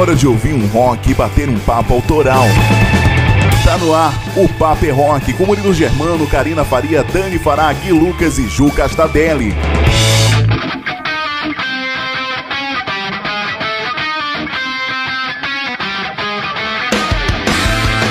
hora de ouvir um rock e bater um papo autoral. Tá no ar o Papo é Rock com Murilo Germano, Karina Faria, Dani Fará, Gui Lucas e Ju Castadelli.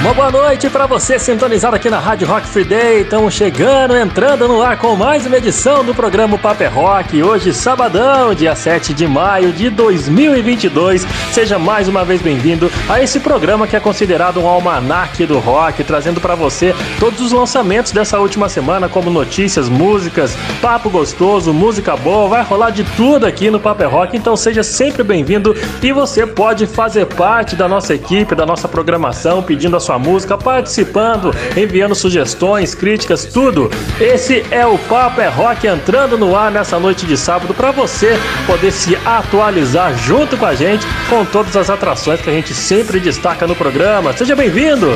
Uma boa noite para você sintonizado aqui na Rádio Rock Free Day. Estamos chegando, entrando no ar com mais uma edição do programa Paper é Rock. Hoje, sabadão, dia 7 de maio de 2022. Seja mais uma vez bem-vindo a esse programa que é considerado um almanaque do rock, trazendo para você todos os lançamentos dessa última semana, como notícias, músicas, papo gostoso, música boa. Vai rolar de tudo aqui no Paper é Rock, então seja sempre bem-vindo e você pode fazer parte da nossa equipe, da nossa programação, pedindo a sua sua música, participando, enviando sugestões, críticas, tudo. Esse é o Papo é Rock entrando no ar nessa noite de sábado para você poder se atualizar junto com a gente com todas as atrações que a gente sempre destaca no programa. Seja bem-vindo!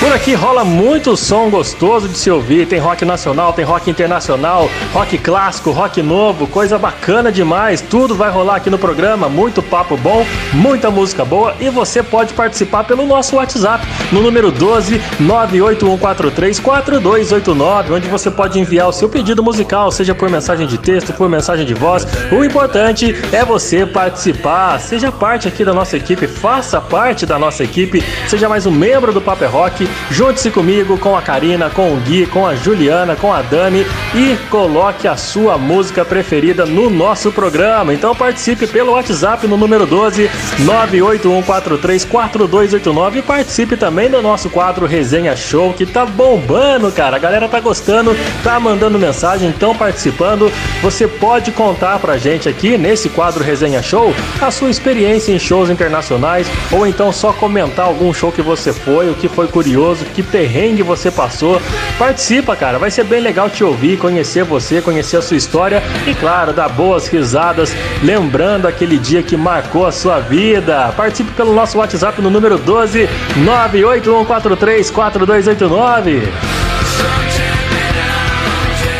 Por aqui rola muito som gostoso de se ouvir. Tem rock nacional, tem rock internacional, rock clássico, rock novo, coisa bacana demais. Tudo vai rolar aqui no programa. Muito papo bom, muita música boa e você pode participar pelo nosso WhatsApp no número 12 98143 4289, onde você pode enviar o seu pedido musical, seja por mensagem de texto, por mensagem de voz. O importante é você participar. Seja parte aqui da nossa equipe, faça parte da nossa equipe, seja mais um membro do Paper Rock Junte-se comigo, com a Karina, com o Gui, com a Juliana, com a Dani e coloque a sua música preferida no nosso programa. Então participe pelo WhatsApp no número 12 981434289 e participe também do nosso quadro Resenha Show que tá bombando, cara. A galera tá gostando, tá mandando mensagem, então participando. Você pode contar pra gente aqui nesse quadro Resenha Show a sua experiência em shows internacionais ou então só comentar algum show que você foi, o que foi curioso curioso, que perrengue você passou. Participa, cara, vai ser bem legal te ouvir, conhecer você, conhecer a sua história e, claro, dar boas risadas, lembrando aquele dia que marcou a sua vida. Participe pelo nosso WhatsApp no número 12 98143 4289.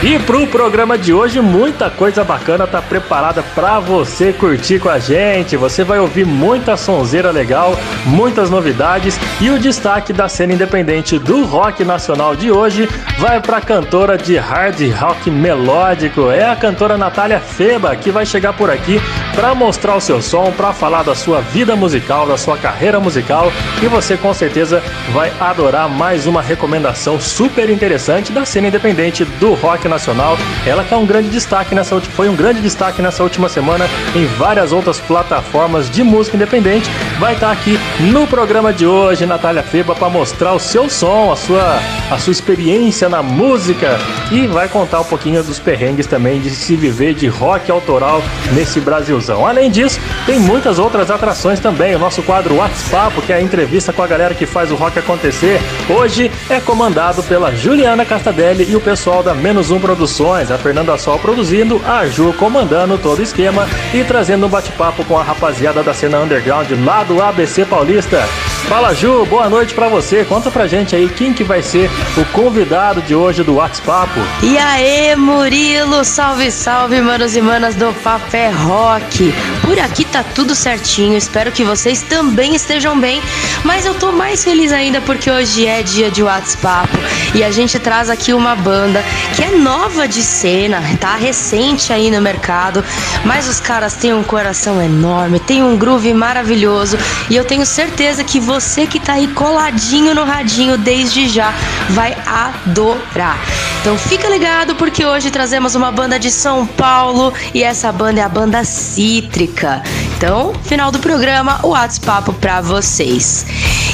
E pro programa de hoje, muita coisa bacana tá preparada para você curtir com a gente. Você vai ouvir muita sonzeira legal, muitas novidades e o destaque da cena independente do rock nacional de hoje vai para a cantora de hard rock melódico. É a cantora Natália Feba que vai chegar por aqui para mostrar o seu som, para falar da sua vida musical, da sua carreira musical e você com certeza vai adorar mais uma recomendação super interessante da cena independente do rock nacional. Ela que é um grande destaque nessa foi um grande destaque nessa última semana em várias outras plataformas de música independente. Vai estar aqui no programa de hoje, Natália Feba, para mostrar o seu som, a sua, a sua experiência na música e vai contar um pouquinho dos perrengues também de se viver de rock autoral nesse Brasilzão. Além disso, tem muitas outras atrações também. O nosso quadro WhatsApp, que é a entrevista com a galera que faz o rock acontecer, hoje é comandado pela Juliana Castadelli e o pessoal da Menos Um Produções, a Fernanda Sol produzindo, a Ju comandando todo o esquema e trazendo um bate-papo com a rapaziada da cena underground lá do ABC Paulista. Fala Ju, boa noite para você. Conta pra gente aí quem que vai ser o convidado de hoje do WhatsApp. E aí, Murilo, salve, salve, manos e manas do Papé Rock. Por aqui tá tudo certinho, espero que vocês também estejam bem, mas eu tô mais feliz ainda porque hoje é dia de WhatsApp e a gente traz aqui uma banda que é nova de cena, tá recente aí no mercado, mas os caras têm um coração enorme, tem um groove maravilhoso e eu tenho certeza que você que tá aí coladinho no radinho desde já vai adorar. Então fica ligado porque hoje trazemos uma banda de São Paulo e essa banda é a banda Cítrica. Então, final do programa, o WhatsApp para vocês.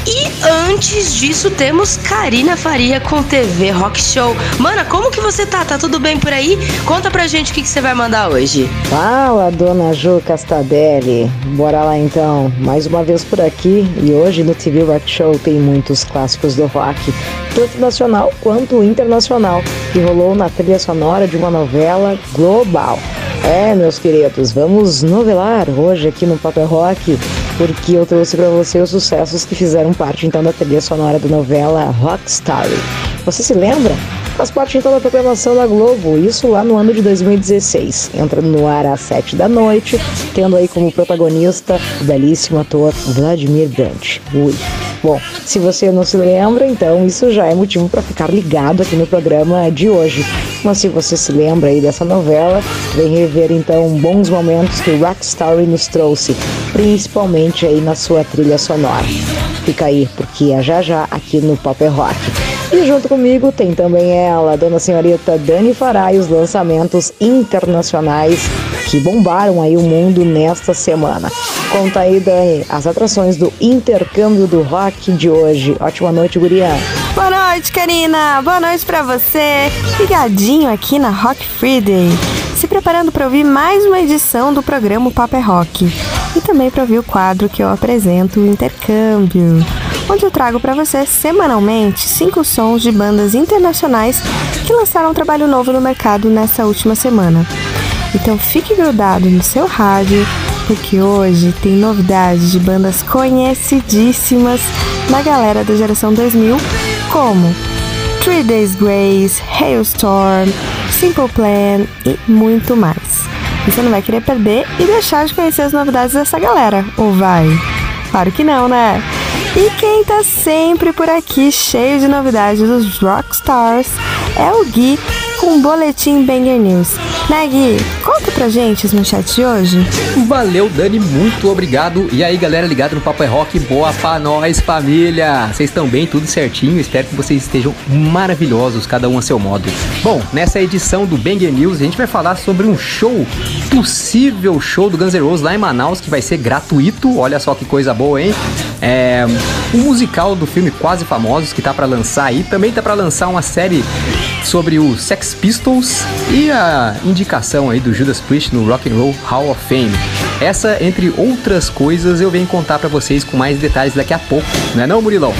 E antes disso, temos Karina Faria com TV Rock Show. Mana, como que você tá? Tá tudo bem por aí? Conta pra gente o que, que você vai mandar hoje. Fala, dona Ju Castadelli. Bora lá então. Mais uma vez por aqui. E hoje no TV Rock Show tem muitos clássicos do rock, tanto nacional quanto internacional, que rolou na trilha sonora de uma novela global. É, meus queridos, vamos novelar hoje aqui no Paper Rock porque eu trouxe para você os sucessos que fizeram parte então da trilha sonora da novela Rock Story. Você se lembra? Faz parte então da programação da Globo, isso lá no ano de 2016. Entrando no ar às 7 da noite, tendo aí como protagonista o belíssimo ator Vladimir Dante. Ui. Bom, se você não se lembra, então isso já é motivo para ficar ligado aqui no programa de hoje. Mas se você se lembra aí dessa novela, vem rever então bons momentos que o Rockstory nos trouxe, principalmente aí na sua trilha sonora. Fica aí, porque é já já aqui no Pop Rock. E junto comigo tem também ela, dona senhorita Dani Fará e os lançamentos internacionais que bombaram aí o mundo nesta semana. Conta aí, Dani, as atrações do intercâmbio do rock de hoje. Ótima noite, Guria. Boa noite, Karina. Boa noite para você. Ligadinho aqui na Rock Friday. Se preparando para ouvir mais uma edição do programa Paper Rock. E também para ouvir o quadro que eu apresento, o Intercâmbio onde eu trago para você semanalmente cinco sons de bandas internacionais que lançaram um trabalho novo no mercado nessa última semana. Então fique grudado no seu rádio, porque hoje tem novidades de bandas conhecidíssimas da galera da geração 2000, como Three Days Grace, Hailstorm, Simple Plan e muito mais. Você não vai querer perder e deixar de conhecer as novidades dessa galera, ou vai? Claro que não, né? E quem tá sempre por aqui, cheio de novidades dos Rockstars, é o Gui com um boletim Banger News. Né, Gui? Conta pra gente as manchetes de hoje. Valeu, Dani, muito obrigado. E aí, galera ligada no Papo é Rock, boa pra nós, família. Vocês estão bem, tudo certinho. Espero que vocês estejam maravilhosos, cada um a seu modo. Bom, nessa edição do Banger News, a gente vai falar sobre um show, possível show do Guns N' Roses lá em Manaus, que vai ser gratuito. Olha só que coisa boa, hein? É, o musical do filme Quase Famosos, que tá para lançar aí. Também tá para lançar uma série sobre o Sex Pistols e a indicação aí do Judas Priest no Rock and Roll Hall of Fame. Essa, entre outras coisas, eu venho contar para vocês com mais detalhes daqui a pouco, não é não, Murilão?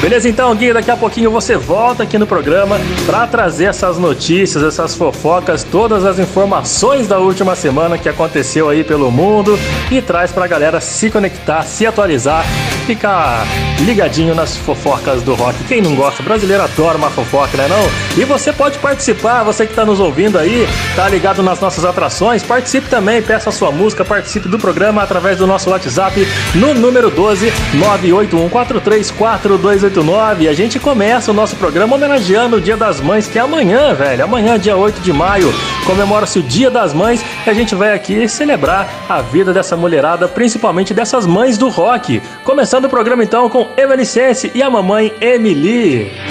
Beleza então, Gui, daqui a pouquinho você volta aqui no programa para trazer essas notícias, essas fofocas, todas as informações da última semana que aconteceu aí pelo mundo e traz pra galera se conectar, se atualizar, ficar ligadinho nas fofocas do rock. Quem não gosta, brasileiro adora uma fofoca, né não? E você pode participar, você que tá nos ouvindo aí, tá ligado nas nossas atrações, participe também, peça a sua música, participe do programa através do nosso WhatsApp no número 12 981434289. A gente começa o nosso programa homenageando o Dia das Mães, que é amanhã, velho. Amanhã, dia 8 de maio, comemora-se o Dia das Mães e a gente vai aqui celebrar a vida dessa mulherada, principalmente dessas mães do rock. Começando o programa então com Evanescence e a mamãe Emily.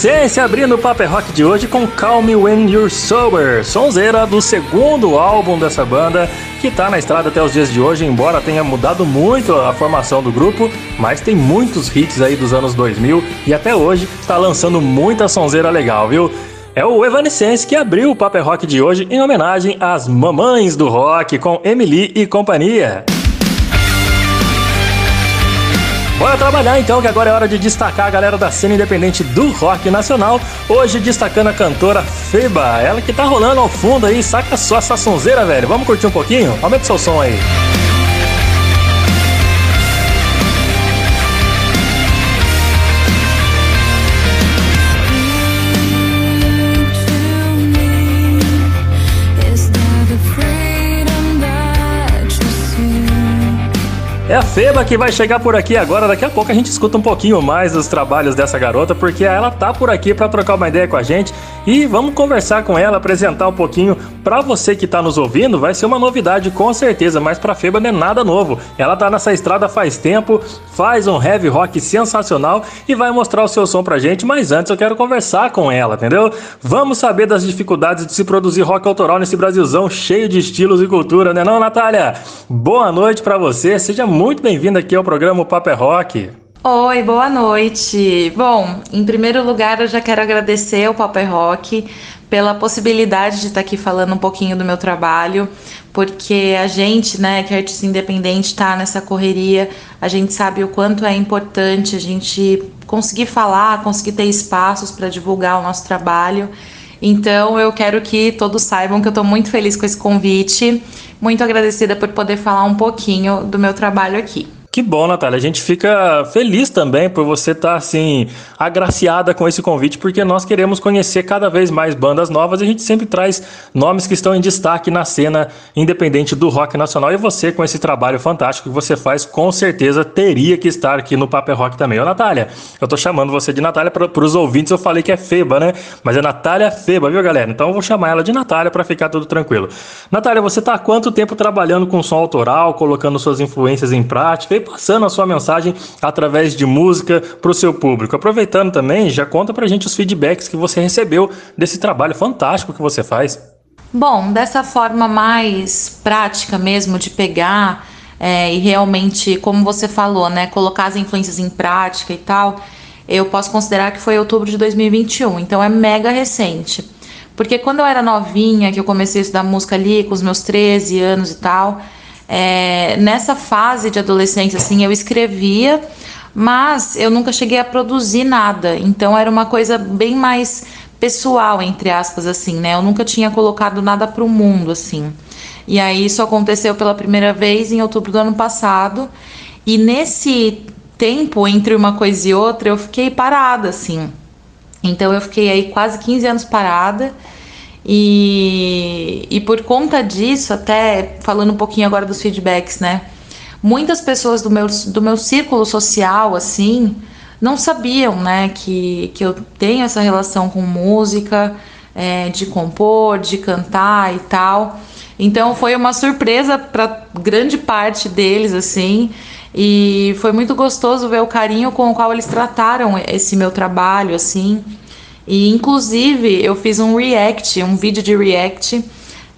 Evanescence abrindo o Paper Rock de hoje com Calm Me When You're Sober, sonzeira do segundo álbum dessa banda que tá na estrada até os dias de hoje, embora tenha mudado muito a formação do grupo, mas tem muitos hits aí dos anos 2000 e até hoje tá lançando muita sonzeira legal, viu? É o Evanescence que abriu o Paper Rock de hoje em homenagem às mamães do rock com Emily e companhia. Bora trabalhar então, que agora é hora de destacar a galera da cena independente do rock nacional. Hoje destacando a cantora Feba, ela que tá rolando ao fundo aí, saca só essa sonzeira, velho. Vamos curtir um pouquinho? Aumenta seu som aí. É a Feba que vai chegar por aqui agora. Daqui a pouco a gente escuta um pouquinho mais dos trabalhos dessa garota, porque ela tá por aqui para trocar uma ideia com a gente e vamos conversar com ela, apresentar um pouquinho para você que tá nos ouvindo. Vai ser uma novidade com certeza, mas para Feba não é nada novo. Ela tá nessa estrada faz tempo, faz um heavy rock sensacional e vai mostrar o seu som pra gente. Mas antes eu quero conversar com ela, entendeu? Vamos saber das dificuldades de se produzir rock autoral nesse Brasilzão cheio de estilos e cultura, né, não, Natália? Boa noite para você. Seja muito bem-vindo aqui ao programa Paper é Rock. Oi, boa noite. Bom, em primeiro lugar, eu já quero agradecer ao Paper é Rock pela possibilidade de estar aqui falando um pouquinho do meu trabalho, porque a gente, né, que é artista independente, está nessa correria, a gente sabe o quanto é importante a gente conseguir falar, conseguir ter espaços para divulgar o nosso trabalho. Então eu quero que todos saibam que eu estou muito feliz com esse convite, muito agradecida por poder falar um pouquinho do meu trabalho aqui. Que bom, Natália. A gente fica feliz também por você estar, tá, assim, agraciada com esse convite, porque nós queremos conhecer cada vez mais bandas novas e a gente sempre traz nomes que estão em destaque na cena independente do rock nacional. E você, com esse trabalho fantástico que você faz, com certeza teria que estar aqui no Paper Rock também. Ô, Natália, eu tô chamando você de Natália para os ouvintes, eu falei que é Feba, né? Mas é Natália Feba, viu, galera? Então eu vou chamar ela de Natália para ficar tudo tranquilo. Natália, você tá há quanto tempo trabalhando com som autoral, colocando suas influências em prática? Passando a sua mensagem através de música para o seu público. Aproveitando também, já conta para a gente os feedbacks que você recebeu desse trabalho fantástico que você faz. Bom, dessa forma mais prática mesmo de pegar é, e realmente, como você falou, né, colocar as influências em prática e tal, eu posso considerar que foi outubro de 2021, então é mega recente. Porque quando eu era novinha, que eu comecei a estudar música ali com os meus 13 anos e tal, é, nessa fase de adolescência, assim, eu escrevia, mas eu nunca cheguei a produzir nada. Então era uma coisa bem mais pessoal, entre aspas, assim, né? Eu nunca tinha colocado nada para o mundo, assim. E aí isso aconteceu pela primeira vez em outubro do ano passado. E nesse tempo, entre uma coisa e outra, eu fiquei parada, assim. Então eu fiquei aí quase 15 anos parada. E, e por conta disso, até falando um pouquinho agora dos feedbacks, né? Muitas pessoas do meu, do meu círculo social, assim, não sabiam, né, que, que eu tenho essa relação com música, é, de compor, de cantar e tal. Então foi uma surpresa para grande parte deles, assim, e foi muito gostoso ver o carinho com o qual eles trataram esse meu trabalho, assim. E inclusive eu fiz um react, um vídeo de react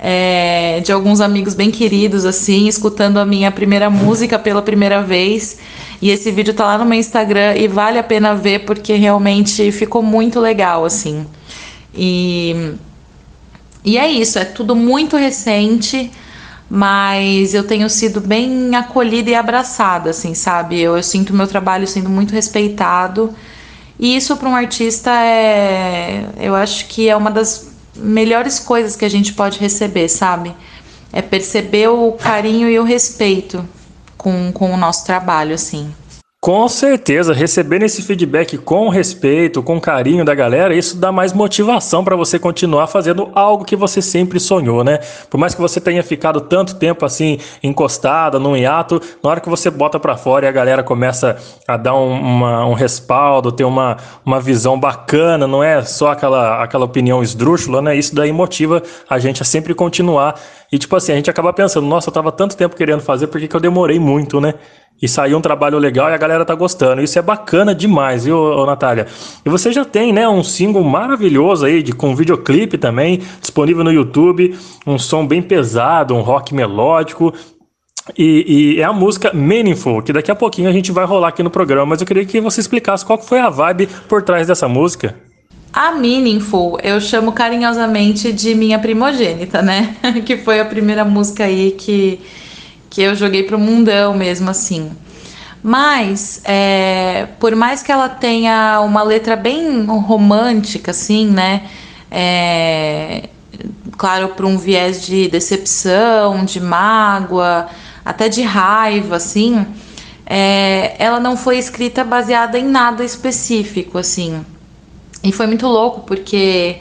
é, de alguns amigos bem queridos, assim, escutando a minha primeira música pela primeira vez. E esse vídeo tá lá no meu Instagram e vale a pena ver porque realmente ficou muito legal, assim. E, e é isso, é tudo muito recente, mas eu tenho sido bem acolhida e abraçada, assim, sabe? Eu, eu sinto meu trabalho sendo muito respeitado. E isso para um artista é, eu acho que é uma das melhores coisas que a gente pode receber, sabe? É perceber o carinho e o respeito com, com o nosso trabalho, assim. Com certeza, recebendo esse feedback com respeito, com carinho da galera, isso dá mais motivação para você continuar fazendo algo que você sempre sonhou, né? Por mais que você tenha ficado tanto tempo assim encostada num hiato, na hora que você bota para fora e a galera começa a dar um, uma, um respaldo, ter uma, uma visão bacana, não é só aquela, aquela opinião esdrúxula, né? Isso daí motiva a gente a sempre continuar. E tipo assim, a gente acaba pensando, nossa, eu tava tanto tempo querendo fazer, por que, que eu demorei muito, né? e saiu um trabalho legal e a galera tá gostando. Isso é bacana demais, viu, Natália? E você já tem, né, um single maravilhoso aí, de, com videoclipe também, disponível no YouTube, um som bem pesado, um rock melódico. E, e, é a música Meaningful, que daqui a pouquinho a gente vai rolar aqui no programa, mas eu queria que você explicasse qual foi a vibe por trás dessa música. A Meaningful eu chamo carinhosamente de minha primogênita, né? que foi a primeira música aí que que eu joguei pro mundão mesmo assim. Mas, é, por mais que ela tenha uma letra bem romântica, assim, né? É, claro, para um viés de decepção, de mágoa, até de raiva, assim, é, ela não foi escrita baseada em nada específico, assim. E foi muito louco, porque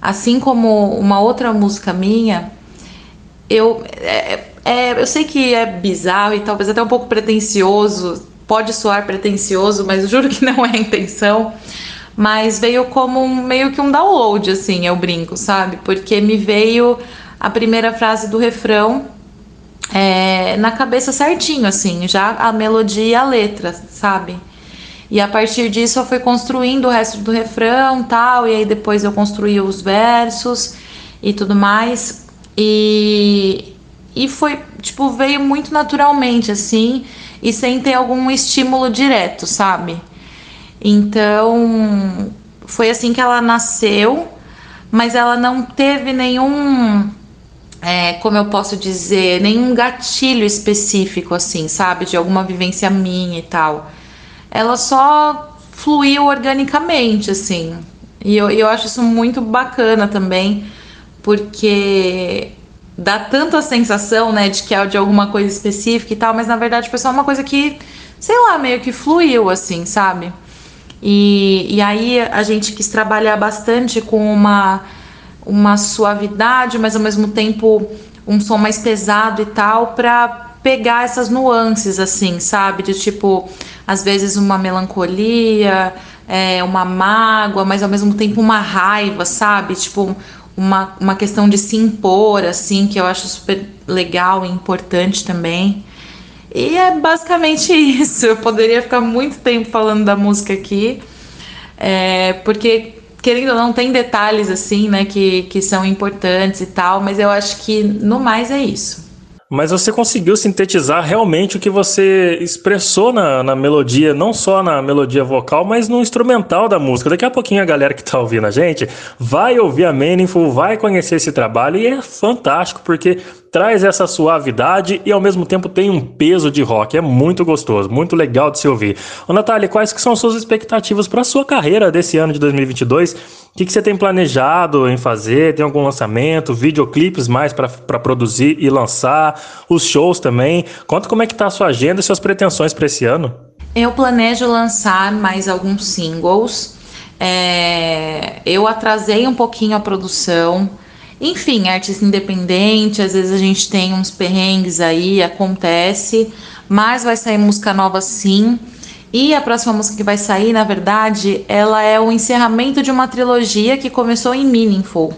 assim como uma outra música minha, eu. É, é, eu sei que é bizarro e talvez até um pouco pretencioso, pode soar pretencioso, mas juro que não é a intenção. Mas veio como um, meio que um download, assim, eu brinco, sabe? Porque me veio a primeira frase do refrão é, na cabeça certinho, assim, já a melodia e a letra, sabe? E a partir disso eu fui construindo o resto do refrão tal, e aí depois eu construí os versos e tudo mais. E, e foi, tipo, veio muito naturalmente, assim, e sem ter algum estímulo direto, sabe? Então, foi assim que ela nasceu, mas ela não teve nenhum, é, como eu posso dizer, nenhum gatilho específico, assim, sabe? De alguma vivência minha e tal. Ela só fluiu organicamente, assim. E eu, eu acho isso muito bacana também, porque dá tanto a sensação, né, de que é de alguma coisa específica e tal, mas na verdade foi só uma coisa que, sei lá, meio que fluiu, assim, sabe? E, e aí a gente quis trabalhar bastante com uma, uma suavidade, mas ao mesmo tempo um som mais pesado e tal, pra pegar essas nuances, assim, sabe? De tipo, às vezes uma melancolia, é, uma mágoa, mas ao mesmo tempo uma raiva, sabe? Tipo, uma, uma questão de se impor, assim, que eu acho super legal e importante também. E é basicamente isso. Eu poderia ficar muito tempo falando da música aqui, é, porque, querendo ou não, tem detalhes assim, né, que, que são importantes e tal, mas eu acho que no mais é isso. Mas você conseguiu sintetizar realmente o que você expressou na, na melodia, não só na melodia vocal, mas no instrumental da música. Daqui a pouquinho a galera que tá ouvindo a gente vai ouvir a Meaningful, vai conhecer esse trabalho e é fantástico porque traz essa suavidade e ao mesmo tempo tem um peso de rock. É muito gostoso, muito legal de se ouvir. Ô Natália, quais que são suas expectativas para a sua carreira desse ano de 2022? O que, que você tem planejado em fazer? Tem algum lançamento? Videoclipes mais para produzir e lançar? Os shows também? Conta como é que tá a sua agenda e suas pretensões para esse ano. Eu planejo lançar mais alguns singles. É... Eu atrasei um pouquinho a produção enfim, artista independente, às vezes a gente tem uns perrengues aí, acontece, mas vai sair música nova sim. E a próxima música que vai sair, na verdade, ela é o encerramento de uma trilogia que começou em Meaningful.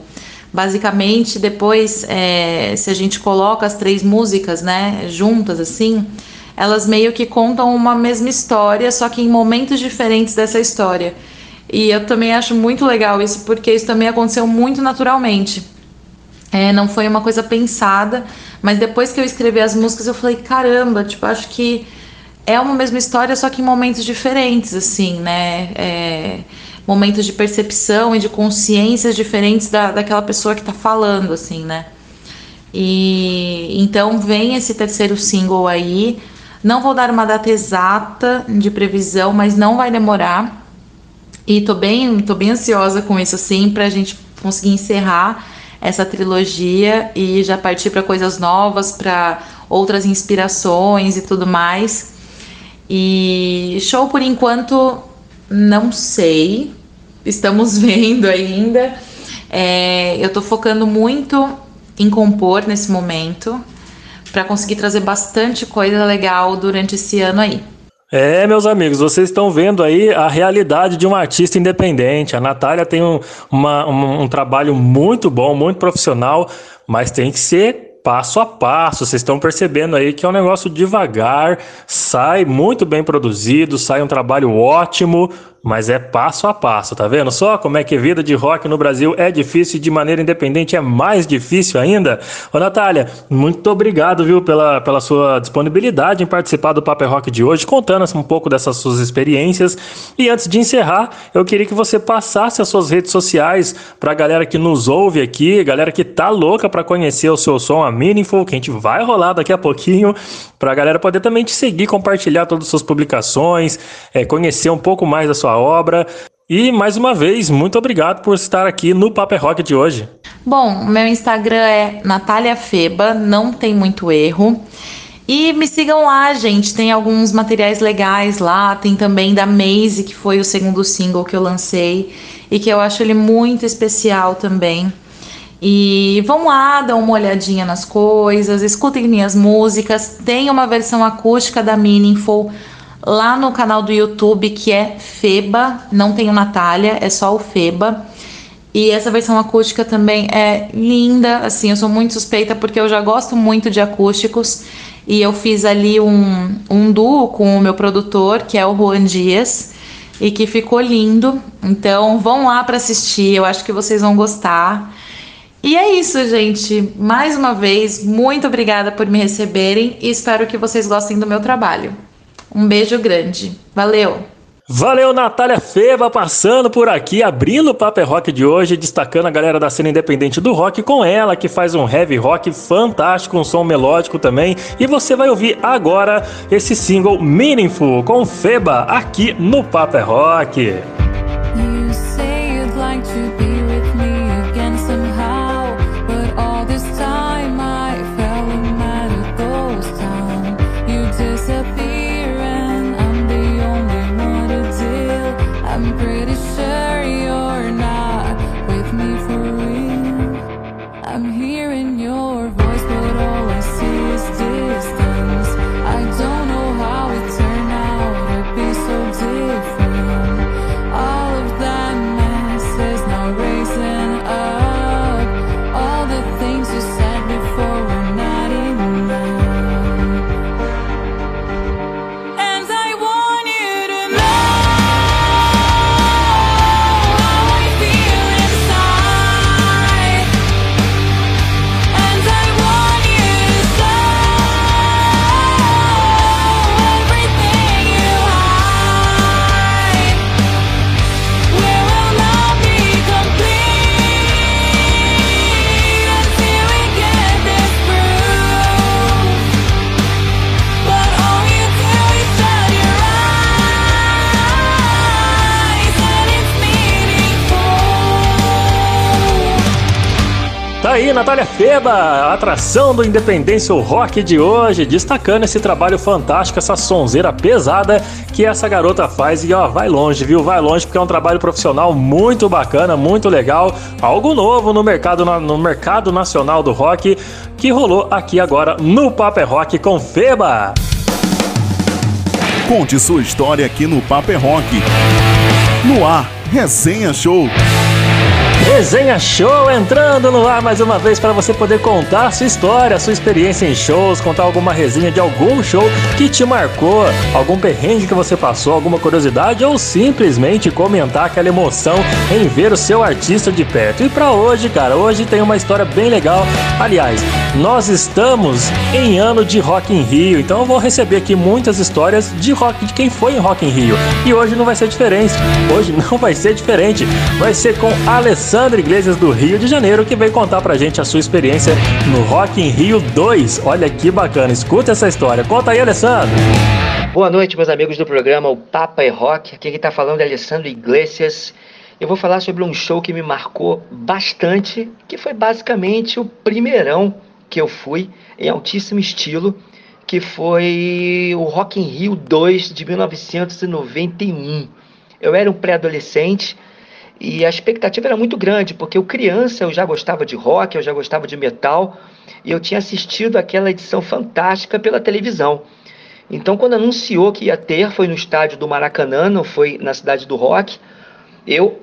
Basicamente, depois, é, se a gente coloca as três músicas, né, juntas assim, elas meio que contam uma mesma história, só que em momentos diferentes dessa história. E eu também acho muito legal isso, porque isso também aconteceu muito naturalmente. É, não foi uma coisa pensada, mas depois que eu escrevi as músicas, eu falei, caramba, tipo, acho que é uma mesma história, só que em momentos diferentes, assim, né? É, momentos de percepção e de consciências diferentes da, daquela pessoa que tá falando, assim, né? E então vem esse terceiro single aí. Não vou dar uma data exata de previsão, mas não vai demorar. E tô bem, tô bem ansiosa com isso, assim, pra gente conseguir encerrar essa trilogia e já partir para coisas novas, para outras inspirações e tudo mais. E show por enquanto não sei, estamos vendo ainda. É, eu estou focando muito em compor nesse momento para conseguir trazer bastante coisa legal durante esse ano aí. É, meus amigos, vocês estão vendo aí a realidade de um artista independente. A Natália tem um, uma, um, um trabalho muito bom, muito profissional, mas tem que ser passo a passo. Vocês estão percebendo aí que é um negócio devagar, sai muito bem produzido, sai um trabalho ótimo, mas é passo a passo, tá vendo só como é que vida de rock no Brasil é difícil e de maneira independente é mais difícil ainda? Ô Natália, muito obrigado, viu, pela, pela sua disponibilidade em participar do Paper Rock de hoje, contando um pouco dessas suas experiências. E antes de encerrar, eu queria que você passasse as suas redes sociais pra galera que nos ouve aqui, galera que tá louca para conhecer o seu som, a Meaningful, que a gente vai rolar daqui a pouquinho, pra galera poder também te seguir, compartilhar todas as suas publicações, é, conhecer um pouco mais da sua obra. E mais uma vez, muito obrigado por estar aqui no Paper Rock de hoje. Bom, meu Instagram é Natália Feba, não tem muito erro. E me sigam lá, gente. Tem alguns materiais legais lá. Tem também da Maze, que foi o segundo single que eu lancei e que eu acho ele muito especial também. E vão lá, dão uma olhadinha nas coisas, escutem minhas músicas. Tem uma versão acústica da Meaningful lá no canal do YouTube que é Feba, não tem o Natália, é só o Feba. E essa versão acústica também é linda, assim, eu sou muito suspeita porque eu já gosto muito de acústicos e eu fiz ali um, um duo com o meu produtor, que é o Juan Dias, e que ficou lindo. Então vão lá para assistir, eu acho que vocês vão gostar. E é isso, gente. Mais uma vez, muito obrigada por me receberem e espero que vocês gostem do meu trabalho. Um beijo grande. Valeu! Valeu, Natália Feva, passando por aqui, abrindo o Paper Rock de hoje, destacando a galera da cena independente do rock com ela, que faz um heavy rock fantástico, um som melódico também. E você vai ouvir agora esse single Meaningful com Feba aqui no Paper Rock. Aí, Natália Feba, atração do Independência Rock de hoje, destacando esse trabalho fantástico, essa sonzeira pesada que essa garota faz e ó, vai longe, viu? Vai longe porque é um trabalho profissional muito bacana, muito legal, algo novo no mercado no mercado nacional do rock que rolou aqui agora no Paper Rock com Feba. Conte sua história aqui no Paper Rock. No ar, Resenha Show. Resenha Show entrando no ar mais uma vez para você poder contar sua história, sua experiência em shows, contar alguma resenha de algum show que te marcou, algum perrengue que você passou, alguma curiosidade ou simplesmente comentar aquela emoção em ver o seu artista de perto. E para hoje, cara, hoje tem uma história bem legal. Aliás, nós estamos em ano de Rock in Rio, então eu vou receber aqui muitas histórias de rock de quem foi em Rock in Rio. E hoje não vai ser diferente. Hoje não vai ser diferente. Vai ser com Alessandro Alessandro Iglesias do Rio de Janeiro, que vem contar pra gente a sua experiência no Rock in Rio 2. Olha que bacana, escuta essa história. Conta aí, Alessandro. Boa noite, meus amigos do programa O Papa é Rock. Aqui quem tá falando é Alessandro Iglesias. Eu vou falar sobre um show que me marcou bastante, que foi basicamente o primeirão que eu fui em altíssimo estilo, que foi o Rock in Rio 2 de 1991. Eu era um pré-adolescente, e a expectativa era muito grande, porque eu criança eu já gostava de rock, eu já gostava de metal, e eu tinha assistido aquela edição fantástica pela televisão. Então, quando anunciou que ia ter, foi no estádio do Maracanã, não foi na cidade do rock, eu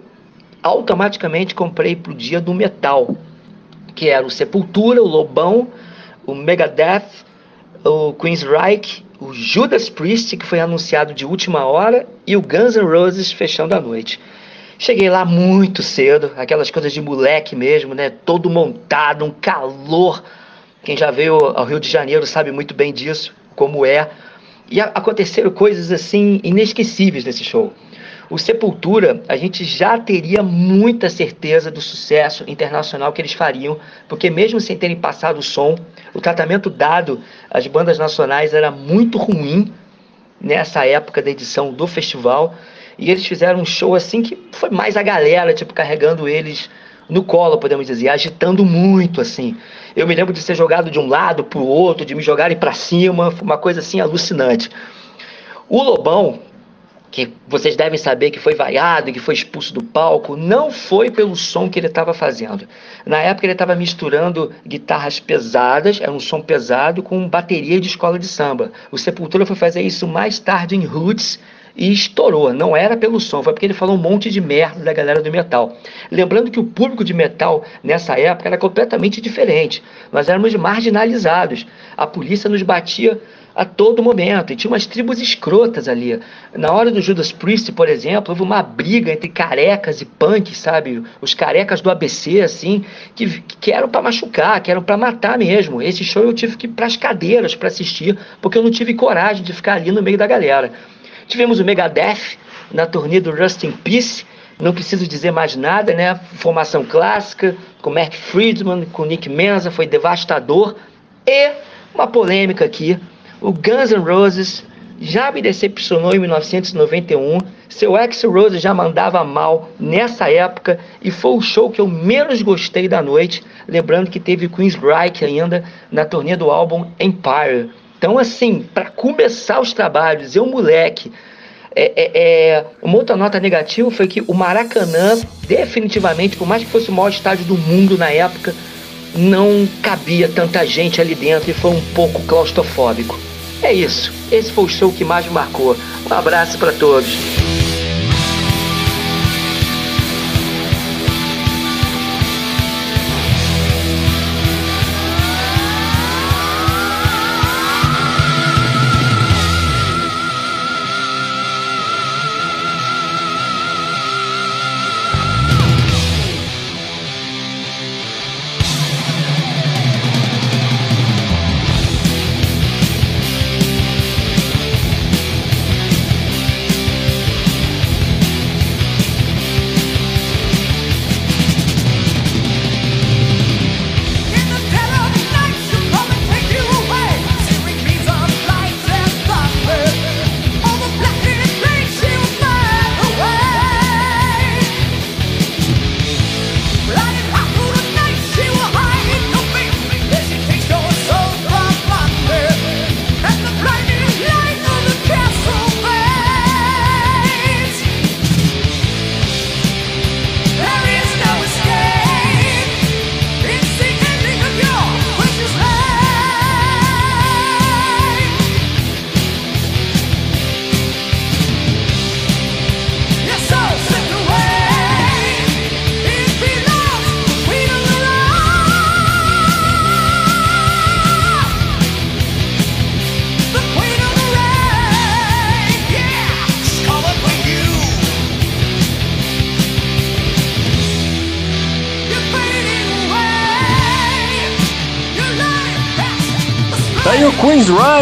automaticamente comprei para o dia do metal, que era o Sepultura, o Lobão, o Megadeth, o Queensryche, o Judas Priest, que foi anunciado de última hora, e o Guns N' Roses fechando a noite. Cheguei lá muito cedo, aquelas coisas de moleque mesmo, né? Todo montado, um calor. Quem já veio ao Rio de Janeiro sabe muito bem disso, como é. E aconteceram coisas assim inesquecíveis nesse show. O Sepultura, a gente já teria muita certeza do sucesso internacional que eles fariam, porque mesmo sem terem passado o som, o tratamento dado às bandas nacionais era muito ruim nessa época da edição do festival. E eles fizeram um show assim que foi mais a galera, tipo, carregando eles no colo, podemos dizer, agitando muito assim. Eu me lembro de ser jogado de um lado para o outro, de me jogarem para cima, foi uma coisa assim alucinante. O Lobão, que vocês devem saber que foi vaiado, que foi expulso do palco, não foi pelo som que ele estava fazendo. Na época ele estava misturando guitarras pesadas, era um som pesado, com bateria de escola de samba. O Sepultura foi fazer isso mais tarde em Roots e estourou. Não era pelo som, foi porque ele falou um monte de merda da galera do metal. Lembrando que o público de metal nessa época era completamente diferente. Nós éramos marginalizados. A polícia nos batia a todo momento. E tinha umas tribos escrotas ali. Na hora do Judas Priest, por exemplo, houve uma briga entre carecas e punks, sabe? Os carecas do ABC, assim, que, que eram para machucar, que eram para matar mesmo. Esse show eu tive que ir pras cadeiras para assistir, porque eu não tive coragem de ficar ali no meio da galera. Tivemos o Megadeth na turnê do Rust in Peace. Não preciso dizer mais nada, né? Formação clássica, com Mark Friedman, com Nick Menza, foi devastador. E uma polêmica aqui o Guns N' Roses já me decepcionou em 1991. Seu ex Rose já mandava mal nessa época e foi o show que eu menos gostei da noite. Lembrando que teve Queensryche ainda na turnê do álbum Empire. Então, assim, para começar os trabalhos, eu moleque, é, é, é, uma outra nota negativa foi que o Maracanã, definitivamente, por mais que fosse o maior estádio do mundo na época, não cabia tanta gente ali dentro e foi um pouco claustrofóbico. É isso. Esse foi o show que mais me marcou. Um abraço para todos.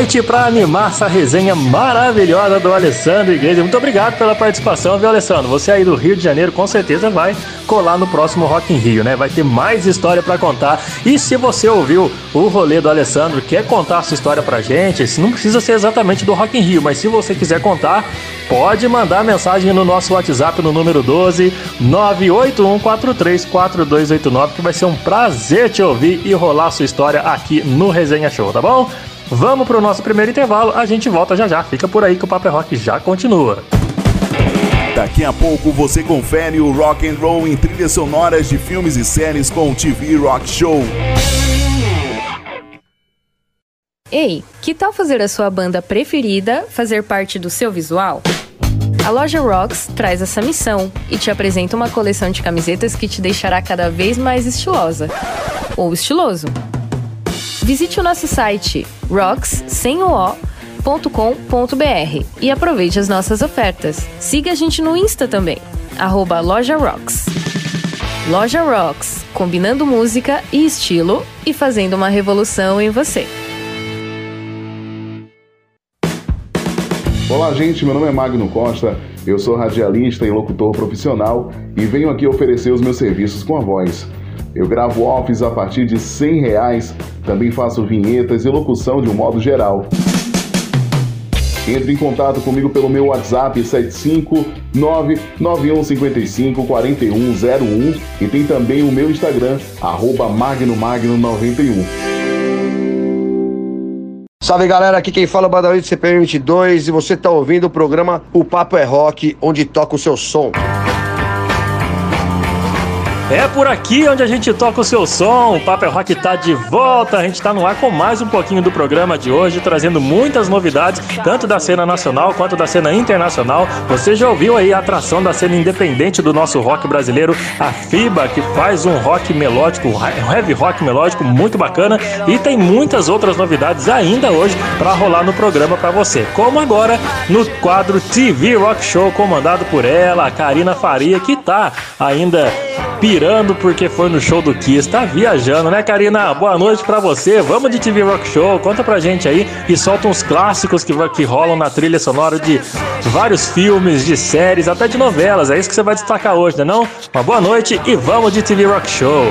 Right para animar essa resenha maravilhosa do Alessandro Igreja. Muito obrigado pela participação, viu, Alessandro? Você aí do Rio de Janeiro com certeza vai colar no próximo Rock in Rio, né? Vai ter mais história para contar. E se você ouviu o rolê do Alessandro, quer contar sua história pra gente, não precisa ser exatamente do Rock in Rio, mas se você quiser contar, pode mandar mensagem no nosso WhatsApp no número 12 981434289 que vai ser um prazer te ouvir e rolar sua história aqui no Resenha Show, tá bom? Vamos para o nosso primeiro intervalo, a gente volta já já. Fica por aí que o Paper é Rock já continua. Daqui a pouco você confere o rock and roll em trilhas sonoras de filmes e séries com o TV Rock Show. Ei, que tal fazer a sua banda preferida fazer parte do seu visual? A loja Rocks traz essa missão e te apresenta uma coleção de camisetas que te deixará cada vez mais estilosa ou estiloso Visite o nosso site rocks sem o loja.com.br e aproveite as nossas ofertas. Siga a gente no Insta também, arroba Loja Rocks. Loja Rocks, combinando música e estilo e fazendo uma revolução em você. Olá, gente. Meu nome é Magno Costa. Eu sou radialista e locutor profissional e venho aqui oferecer os meus serviços com a voz. Eu gravo offs a partir de 100 reais, também faço vinhetas e locução de um modo geral. Entre em contato comigo pelo meu WhatsApp 75991554101 e tem também o meu Instagram, arroba magnomagno91. Salve galera, aqui quem fala é o Badalito CPM 22 e você está ouvindo o programa O Papo é Rock, onde toca o seu som. É por aqui onde a gente toca o seu som. O Paper Rock tá de volta. A gente tá no ar com mais um pouquinho do programa de hoje, trazendo muitas novidades, tanto da cena nacional quanto da cena internacional. Você já ouviu aí a atração da cena independente do nosso rock brasileiro, a FIBA, que faz um rock melódico, um heavy rock melódico muito bacana. E tem muitas outras novidades ainda hoje para rolar no programa para você. Como agora no quadro TV Rock Show, comandado por ela, a Karina Faria, que tá ainda pirando porque foi no show do Kiss. Tá viajando, né, Karina? Boa noite para você. Vamos de TV Rock Show. Conta pra gente aí e solta uns clássicos que, que rolam na trilha sonora de vários filmes, de séries, até de novelas. É isso que você vai destacar hoje, né não? Uma boa noite e vamos de TV Rock Show.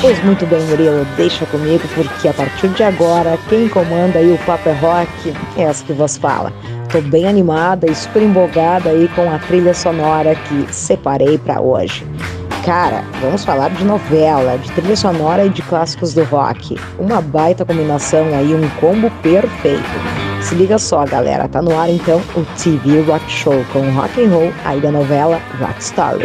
Pois muito bem, Murilo. Deixa comigo porque a partir de agora quem comanda aí o Papo é Rock é essa que vos fala. Tô bem animada e super empolgada aí com a trilha sonora que separei para hoje. Cara, vamos falar de novela, de trilha sonora e de clássicos do rock. Uma baita combinação aí, um combo perfeito. Se liga só, galera, tá no ar então o TV Rock Show com rock and roll aí da novela Rock Story.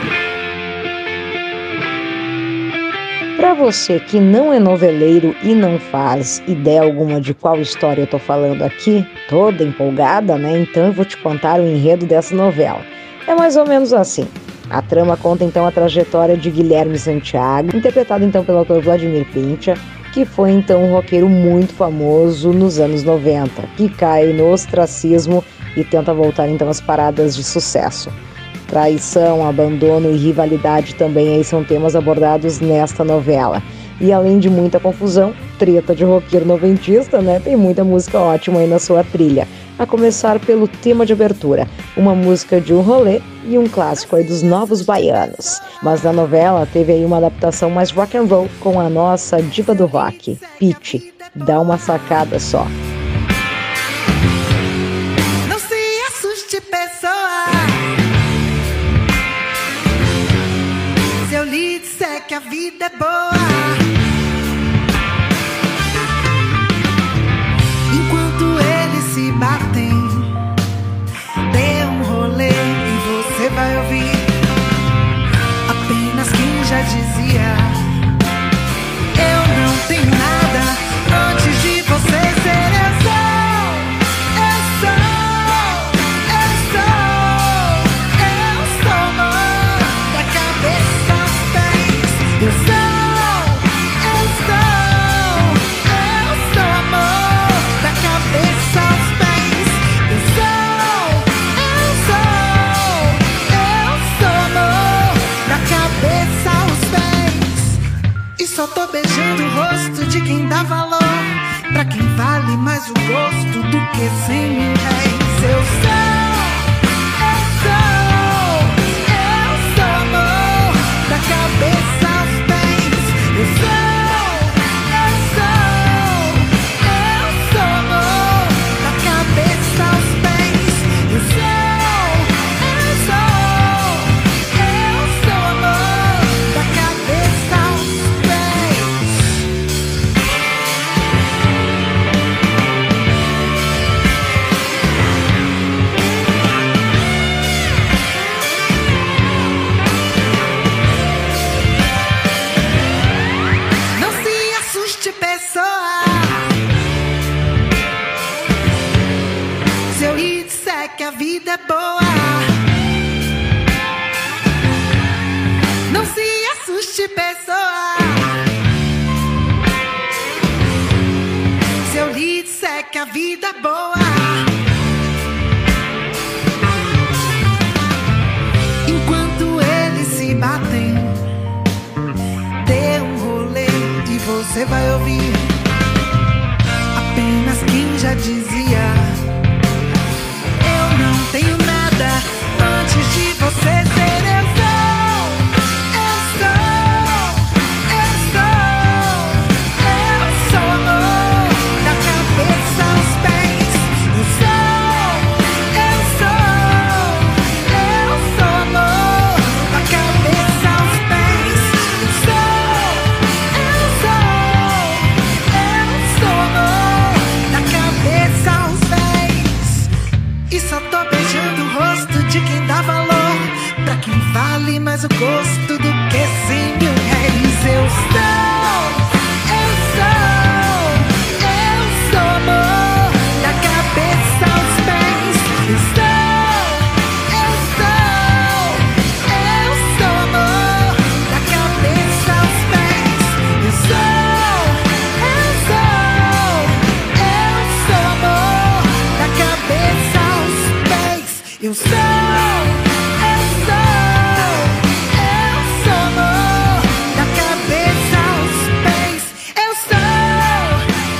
Para você que não é noveleiro e não faz ideia alguma de qual história eu tô falando aqui, toda empolgada, né? Então eu vou te contar o enredo dessa novela. É mais ou menos assim. A trama conta então a trajetória de Guilherme Santiago, interpretado então pelo autor Vladimir Pincha, que foi então um roqueiro muito famoso nos anos 90, que cai no ostracismo e tenta voltar então às paradas de sucesso. Traição, abandono e rivalidade também aí são temas abordados nesta novela. E além de muita confusão, treta de roqueiro noventista, né? Tem muita música ótima aí na sua trilha. A começar pelo tema de abertura, uma música de um rolê e um clássico aí dos Novos Baianos. Mas na novela teve aí uma adaptação mais rock and roll com a nossa diva do rock, Pete. Dá uma sacada só. Não se assuste, pessoa. Se eu lhe disser que a vida é boa. Dá valor. Pra quem vale mais o gosto do que cem mil réis. Eu sou, assuste, pessoa. vida boa. Enquanto eles se batem, dê um rolê e você vai ouvir vale mais o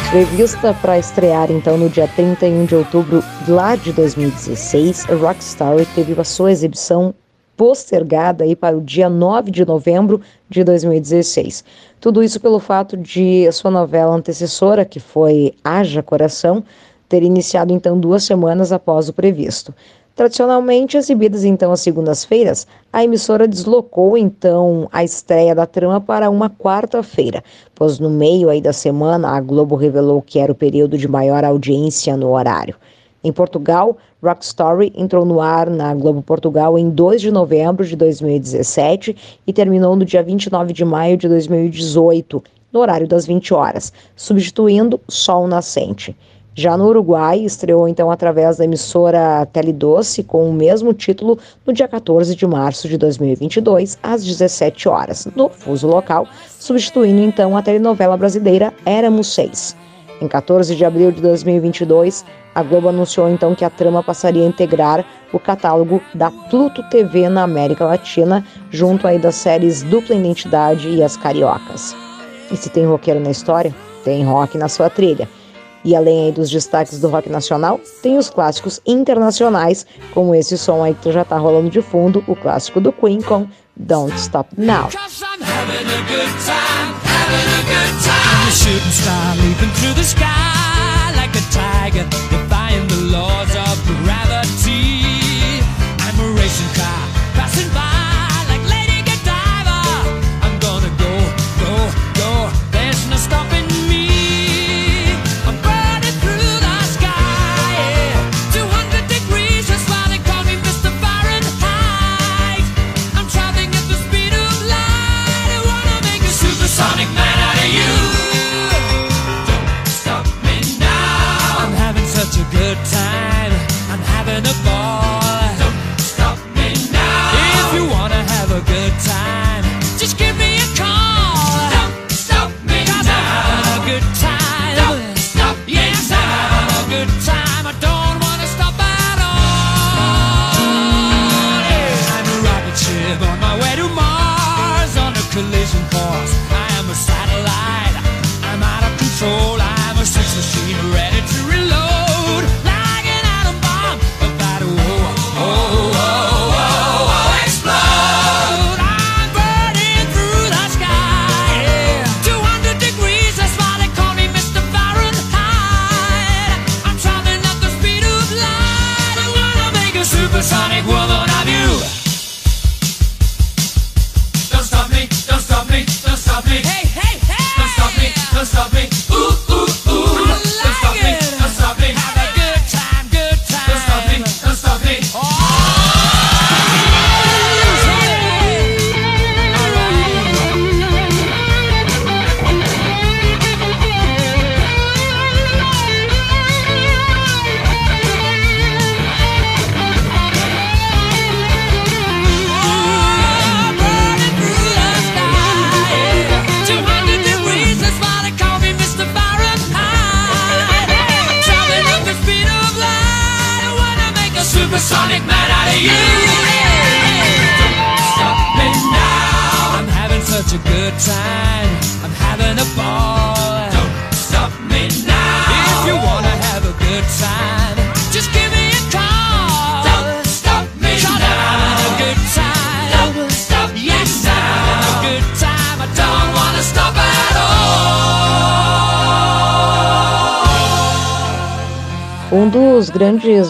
Prevista para estrear então no dia 31 de outubro lá de 2016, a Rockstar teve a sua exibição postergada aí para o dia 9 de novembro de 2016. Tudo isso pelo fato de a sua novela antecessora, que foi Haja Coração, ter iniciado então duas semanas após o previsto. Tradicionalmente exibidas então às segundas-feiras, a emissora deslocou então a estreia da trama para uma quarta-feira, pois no meio aí da semana a Globo revelou que era o período de maior audiência no horário. Em Portugal, Rock Story entrou no ar na Globo Portugal em 2 de novembro de 2017 e terminou no dia 29 de maio de 2018, no horário das 20 horas, substituindo Sol Nascente. Já no Uruguai, estreou então através da emissora Teledoce com o mesmo título no dia 14 de março de 2022, às 17 horas, no fuso local, substituindo então a telenovela brasileira Éramos Seis. Em 14 de abril de 2022, a Globo anunciou então que a trama passaria a integrar o catálogo da Pluto TV na América Latina, junto aí das séries Dupla Identidade e As Cariocas. E se tem roqueiro na história, tem rock na sua trilha. E além dos destaques do rock nacional, tem os clássicos internacionais, como esse som aí que já tá rolando de fundo, o clássico do Queen com Don't Stop Now. having collision course.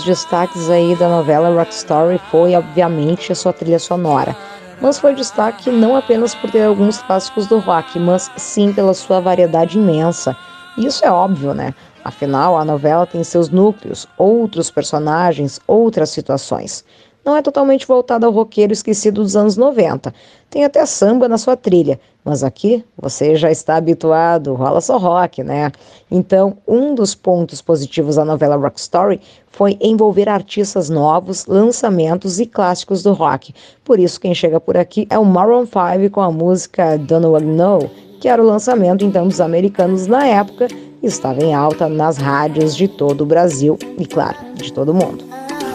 Destaques aí da novela Rock Story foi, obviamente, a sua trilha sonora. Mas foi destaque não apenas por ter alguns clássicos do rock, mas sim pela sua variedade imensa. E isso é óbvio, né? Afinal, a novela tem seus núcleos, outros personagens, outras situações. Não é totalmente voltada ao roqueiro esquecido dos anos 90. Tem até samba na sua trilha, mas aqui você já está habituado, rola só rock, né? Então, um dos pontos positivos da novela Rock Story foi envolver artistas novos, lançamentos e clássicos do rock. Por isso, quem chega por aqui é o Maroon 5 com a música Don't Know, que era o lançamento então dos americanos na época e estava em alta nas rádios de todo o Brasil e, claro, de todo o mundo.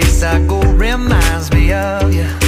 place I go reminds me of you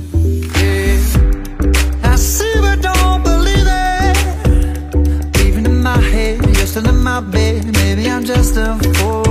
just a fool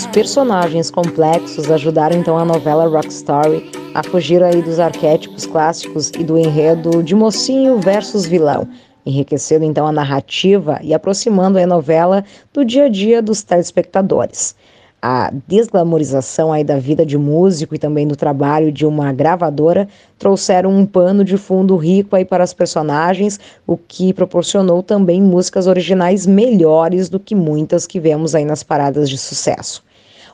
Os personagens complexos ajudaram então a novela Rock Story a fugir aí dos arquétipos clássicos e do enredo de mocinho versus vilão, enriquecendo então a narrativa e aproximando a novela do dia a dia dos telespectadores. A desglamorização aí da vida de músico e também do trabalho de uma gravadora trouxeram um pano de fundo rico aí para os personagens, o que proporcionou também músicas originais melhores do que muitas que vemos aí nas paradas de sucesso.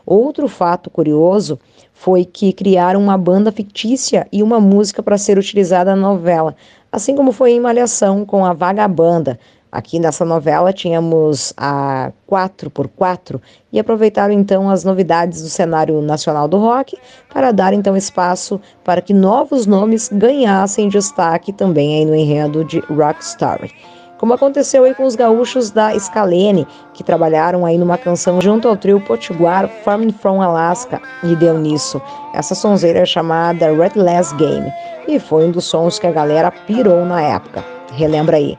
Outro fato curioso foi que criaram uma banda fictícia e uma música para ser utilizada na novela, assim como foi em Malhação com a Vagabanda. Aqui nessa novela tínhamos a 4x4 e aproveitaram então as novidades do cenário nacional do rock para dar então espaço para que novos nomes ganhassem destaque também aí no enredo de Rock Story como aconteceu aí com os gaúchos da Scalene, que trabalharam aí numa canção junto ao trio Potiguar Farming from Alaska, e deu nisso. Essa sonzeira é chamada Red Last Game, e foi um dos sons que a galera pirou na época. Relembra aí.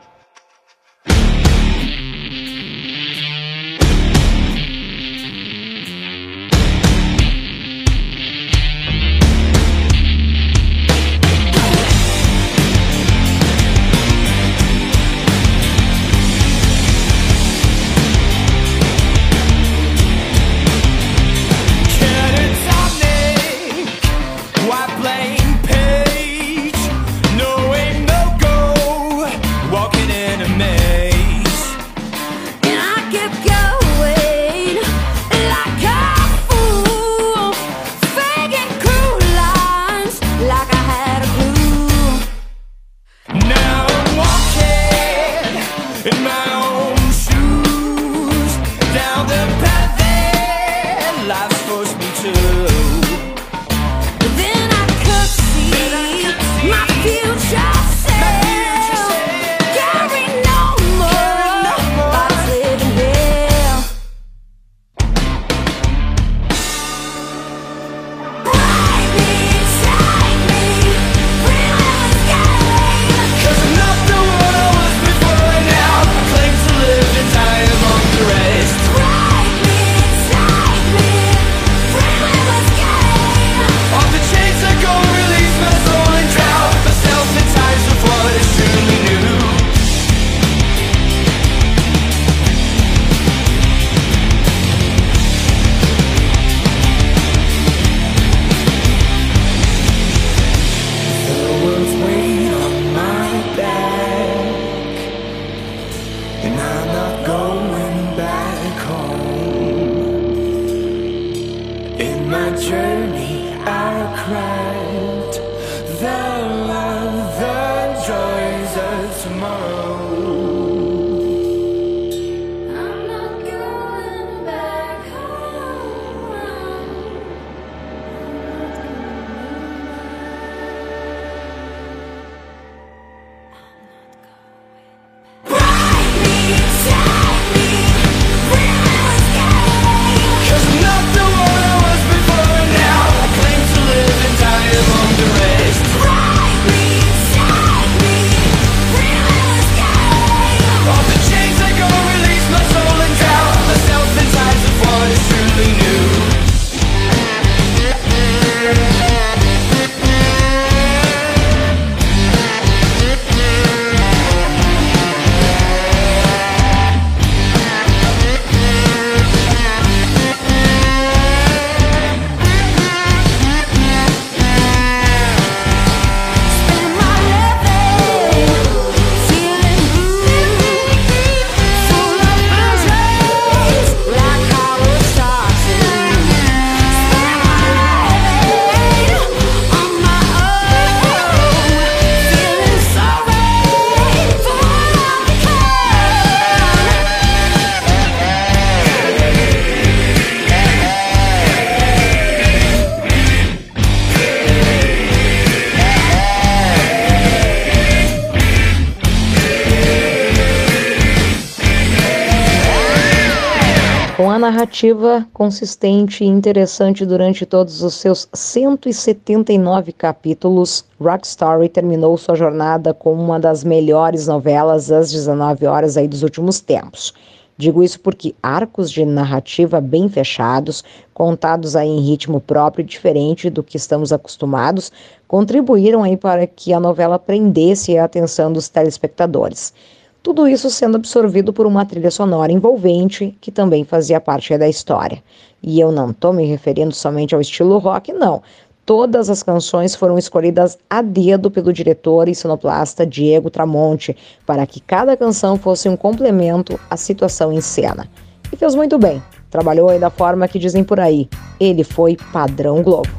Narrativa consistente e interessante durante todos os seus 179 capítulos, Rock Story terminou sua jornada como uma das melhores novelas às 19 horas aí dos últimos tempos. Digo isso porque arcos de narrativa bem fechados, contados aí em ritmo próprio e diferente do que estamos acostumados, contribuíram aí para que a novela prendesse a atenção dos telespectadores. Tudo isso sendo absorvido por uma trilha sonora envolvente que também fazia parte da história. E eu não estou me referindo somente ao estilo rock, não. Todas as canções foram escolhidas a dedo pelo diretor e sonoplasta Diego Tramonte, para que cada canção fosse um complemento à situação em cena. E fez muito bem. Trabalhou aí da forma que dizem por aí. Ele foi padrão Globo.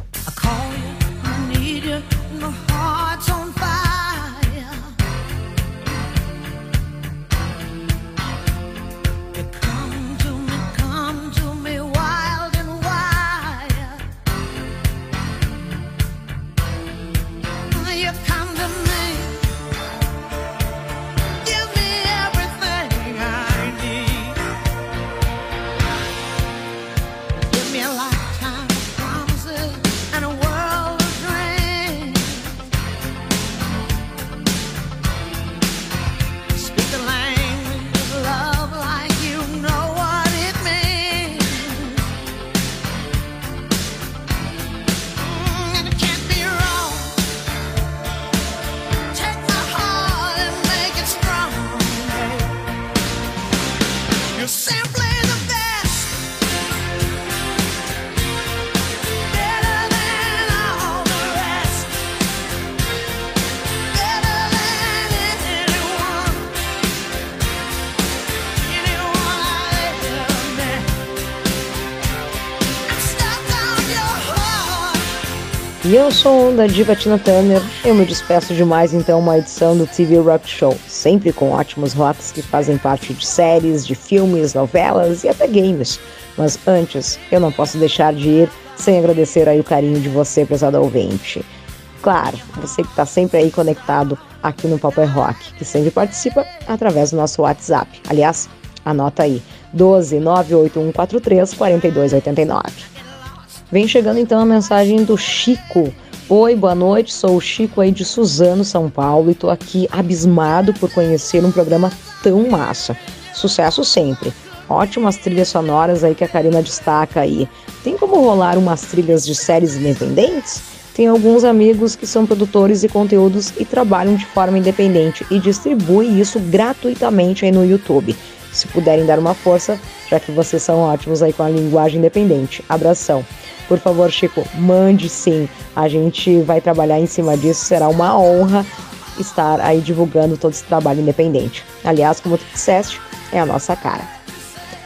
E eu sou da Diva Tina Turner. Eu me despeço de mais então uma edição do TV Rock Show, sempre com ótimos rocks que fazem parte de séries, de filmes, novelas e até games. Mas antes, eu não posso deixar de ir sem agradecer aí o carinho de você, prezado ouvinte. Claro, você que está sempre aí conectado aqui no Papo é Rock, que sempre participa através do nosso WhatsApp. Aliás, anota aí, 12 98143 4289. Vem chegando então a mensagem do Chico. Oi, boa noite. Sou o Chico aí de Suzano, São Paulo, e tô aqui abismado por conhecer um programa tão massa. Sucesso sempre. Ótimas trilhas sonoras aí que a Karina destaca aí. Tem como rolar umas trilhas de séries independentes? Tem alguns amigos que são produtores de conteúdos e trabalham de forma independente e distribuem isso gratuitamente aí no YouTube. Se puderem dar uma força, já que vocês são ótimos aí com a linguagem independente. Abração. Por favor, Chico, mande sim. A gente vai trabalhar em cima disso. Será uma honra estar aí divulgando todo esse trabalho independente. Aliás, como tu disseste, é a nossa cara.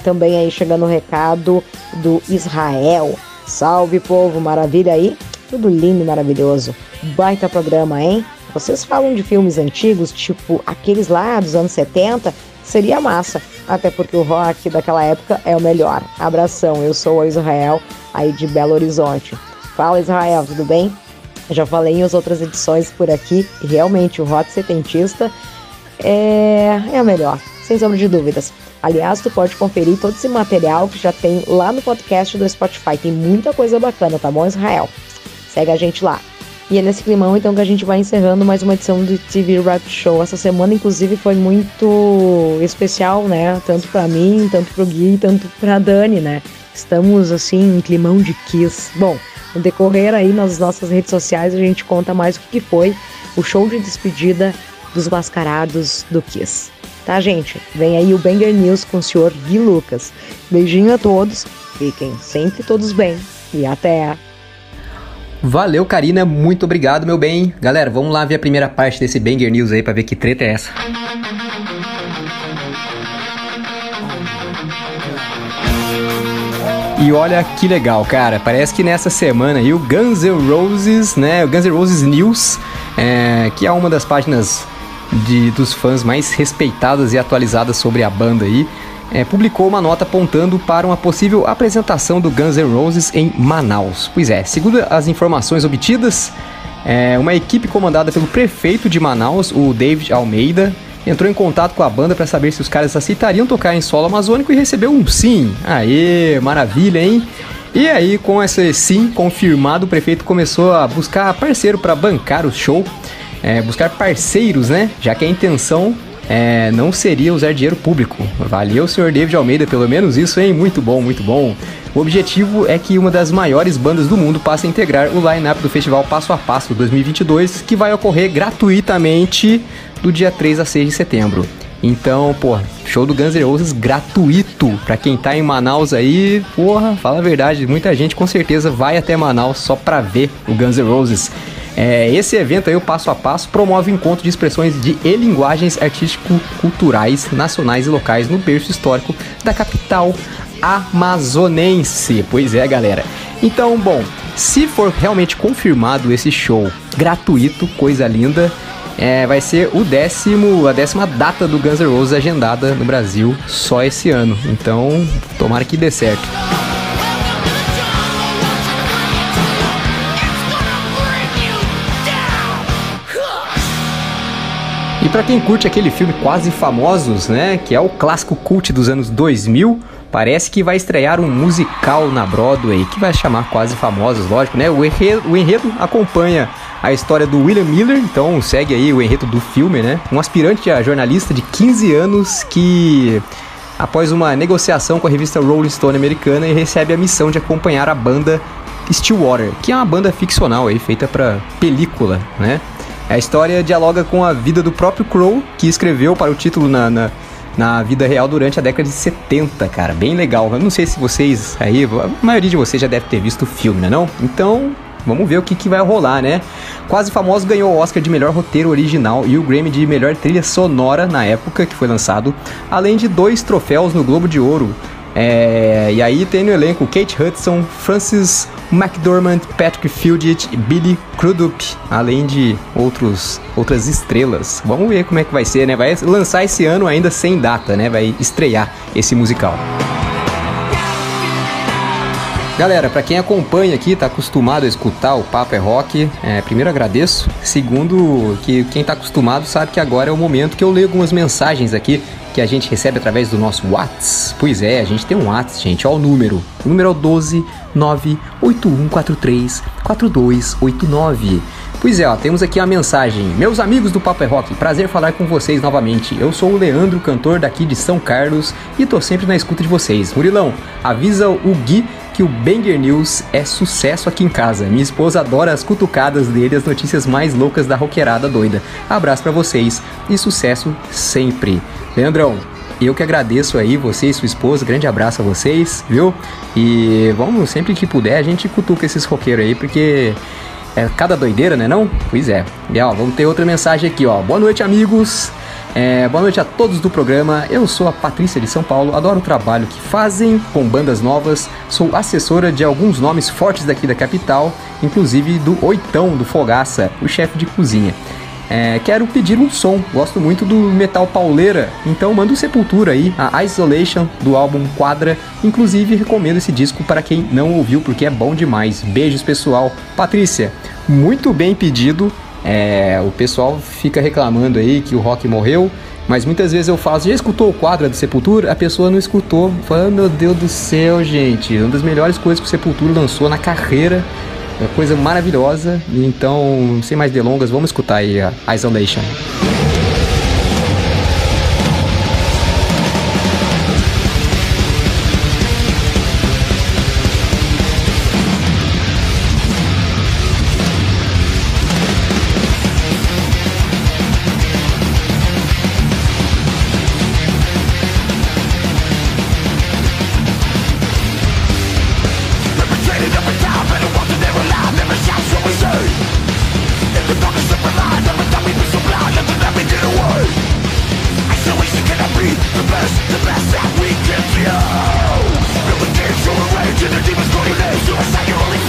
Também aí chegando o recado do Israel. Salve, povo, maravilha aí? Tudo lindo e maravilhoso. Baita programa, hein? Vocês falam de filmes antigos, tipo aqueles lá dos anos 70? Seria massa, até porque o rock daquela época é o melhor. Abração, eu sou o Israel, aí de Belo Horizonte. Fala Israel, tudo bem? Já falei em outras edições por aqui, realmente o rock setentista é, é o melhor, sem sombra de dúvidas. Aliás, tu pode conferir todo esse material que já tem lá no podcast do Spotify. Tem muita coisa bacana, tá bom, Israel? Segue a gente lá. E é nesse climão então que a gente vai encerrando mais uma edição do TV Rap Show. Essa semana, inclusive, foi muito especial, né? Tanto pra mim, tanto pro Gui, tanto pra Dani, né? Estamos assim em climão de Kiss. Bom, no decorrer aí nas nossas redes sociais a gente conta mais o que foi o show de despedida dos mascarados do Kiss. Tá, gente? Vem aí o Banger News com o senhor Gui Lucas. Beijinho a todos, fiquem sempre todos bem e até! Valeu, Karina. Muito obrigado, meu bem. Galera, vamos lá ver a primeira parte desse Banger News aí pra ver que treta é essa. E olha que legal, cara. Parece que nessa semana aí o Guns N' Roses, né? O Guns N' Roses News, é, que é uma das páginas de, dos fãs mais respeitadas e atualizadas sobre a banda aí, é, publicou uma nota apontando para uma possível apresentação do Guns N' Roses em Manaus. Pois é, segundo as informações obtidas, é, uma equipe comandada pelo prefeito de Manaus, o David Almeida, entrou em contato com a banda para saber se os caras aceitariam tocar em solo amazônico e recebeu um sim. Aê, maravilha, hein? E aí, com esse sim confirmado, o prefeito começou a buscar parceiro para bancar o show, é, buscar parceiros, né? Já que a intenção é, não seria usar dinheiro público. Valeu, senhor David Almeida, pelo menos isso, hein? Muito bom, muito bom. O objetivo é que uma das maiores bandas do mundo passe a integrar o line-up do Festival Passo a Passo 2022, que vai ocorrer gratuitamente do dia 3 a 6 de setembro. Então, pô, show do Guns N' Roses gratuito. Pra quem tá em Manaus aí, porra, fala a verdade, muita gente com certeza vai até Manaus só pra ver o Guns N' Roses. É, esse evento aí, o Passo a Passo, promove o encontro de expressões de e linguagens artístico-culturais nacionais e locais no berço histórico da capital amazonense. Pois é, galera. Então, bom, se for realmente confirmado esse show gratuito, coisa linda, é, vai ser o décimo, a décima data do Guns N' Roses agendada no Brasil só esse ano. Então, tomara que dê certo. Para quem curte aquele filme Quase Famosos, né, que é o clássico cult dos anos 2000, parece que vai estrear um musical na Broadway que vai chamar Quase Famosos, lógico, né? O enredo, o enredo acompanha a história do William Miller, então segue aí o enredo do filme, né? Um aspirante a jornalista de 15 anos que após uma negociação com a revista Rolling Stone americana recebe a missão de acompanhar a banda Stillwater, que é uma banda ficcional aí feita para película, né? A história dialoga com a vida do próprio Crow, que escreveu para o título na, na, na, vida real durante a década de 70, cara. Bem legal. Eu não sei se vocês aí, a maioria de vocês já deve ter visto o filme, né não? Então, vamos ver o que, que vai rolar, né? Quase Famoso ganhou o Oscar de melhor roteiro original e o Grammy de melhor trilha sonora na época que foi lançado, além de dois troféus no Globo de Ouro é, e aí tem no elenco Kate Hudson, Francis McDormand, Patrick Fugit e Billy Crudup, além de outros, outras estrelas. Vamos ver como é que vai ser, né? Vai lançar esse ano ainda sem data, né? Vai estrear esse musical. Galera, para quem acompanha aqui, tá acostumado a escutar o Papo é Rock, é, primeiro agradeço. Segundo, que quem tá acostumado sabe que agora é o momento que eu leio algumas mensagens aqui que a gente recebe através do nosso WhatsApp. Pois é, a gente tem um WhatsApp, gente. Ó o número. O número é o 12 98143 4289. Pois é, ó, temos aqui a mensagem. Meus amigos do Papo é Rock, prazer falar com vocês novamente. Eu sou o Leandro, cantor daqui de São Carlos, e tô sempre na escuta de vocês. Murilão, avisa o Gui que o Banger News é sucesso aqui em casa. Minha esposa adora as cutucadas dele, as notícias mais loucas da roqueirada doida. Abraço para vocês e sucesso sempre. Leandrão, eu que agradeço aí você e sua esposa, grande abraço a vocês, viu? E vamos, sempre que puder, a gente cutuca esses roqueiros aí, porque é cada doideira, né não? Pois é. E ó, vamos ter outra mensagem aqui, ó. Boa noite, amigos. É, boa noite a todos do programa. Eu sou a Patrícia de São Paulo, adoro o trabalho que fazem com bandas novas. Sou assessora de alguns nomes fortes daqui da capital, inclusive do Oitão do Fogaça, o chefe de cozinha. É, quero pedir um som, gosto muito do metal pauleira, então manda o Sepultura aí, a Isolation do álbum Quadra. Inclusive recomendo esse disco para quem não ouviu porque é bom demais. Beijos pessoal. Patrícia, muito bem pedido. É, o pessoal fica reclamando aí que o rock morreu, mas muitas vezes eu falo, já escutou o quadro do Sepultura? A pessoa não escutou. Fala, meu Deus do céu, gente, uma das melhores coisas que o Sepultura lançou na carreira. Uma coisa maravilhosa. Então, sem mais delongas, vamos escutar aí a Isolation. In the cage, you believe me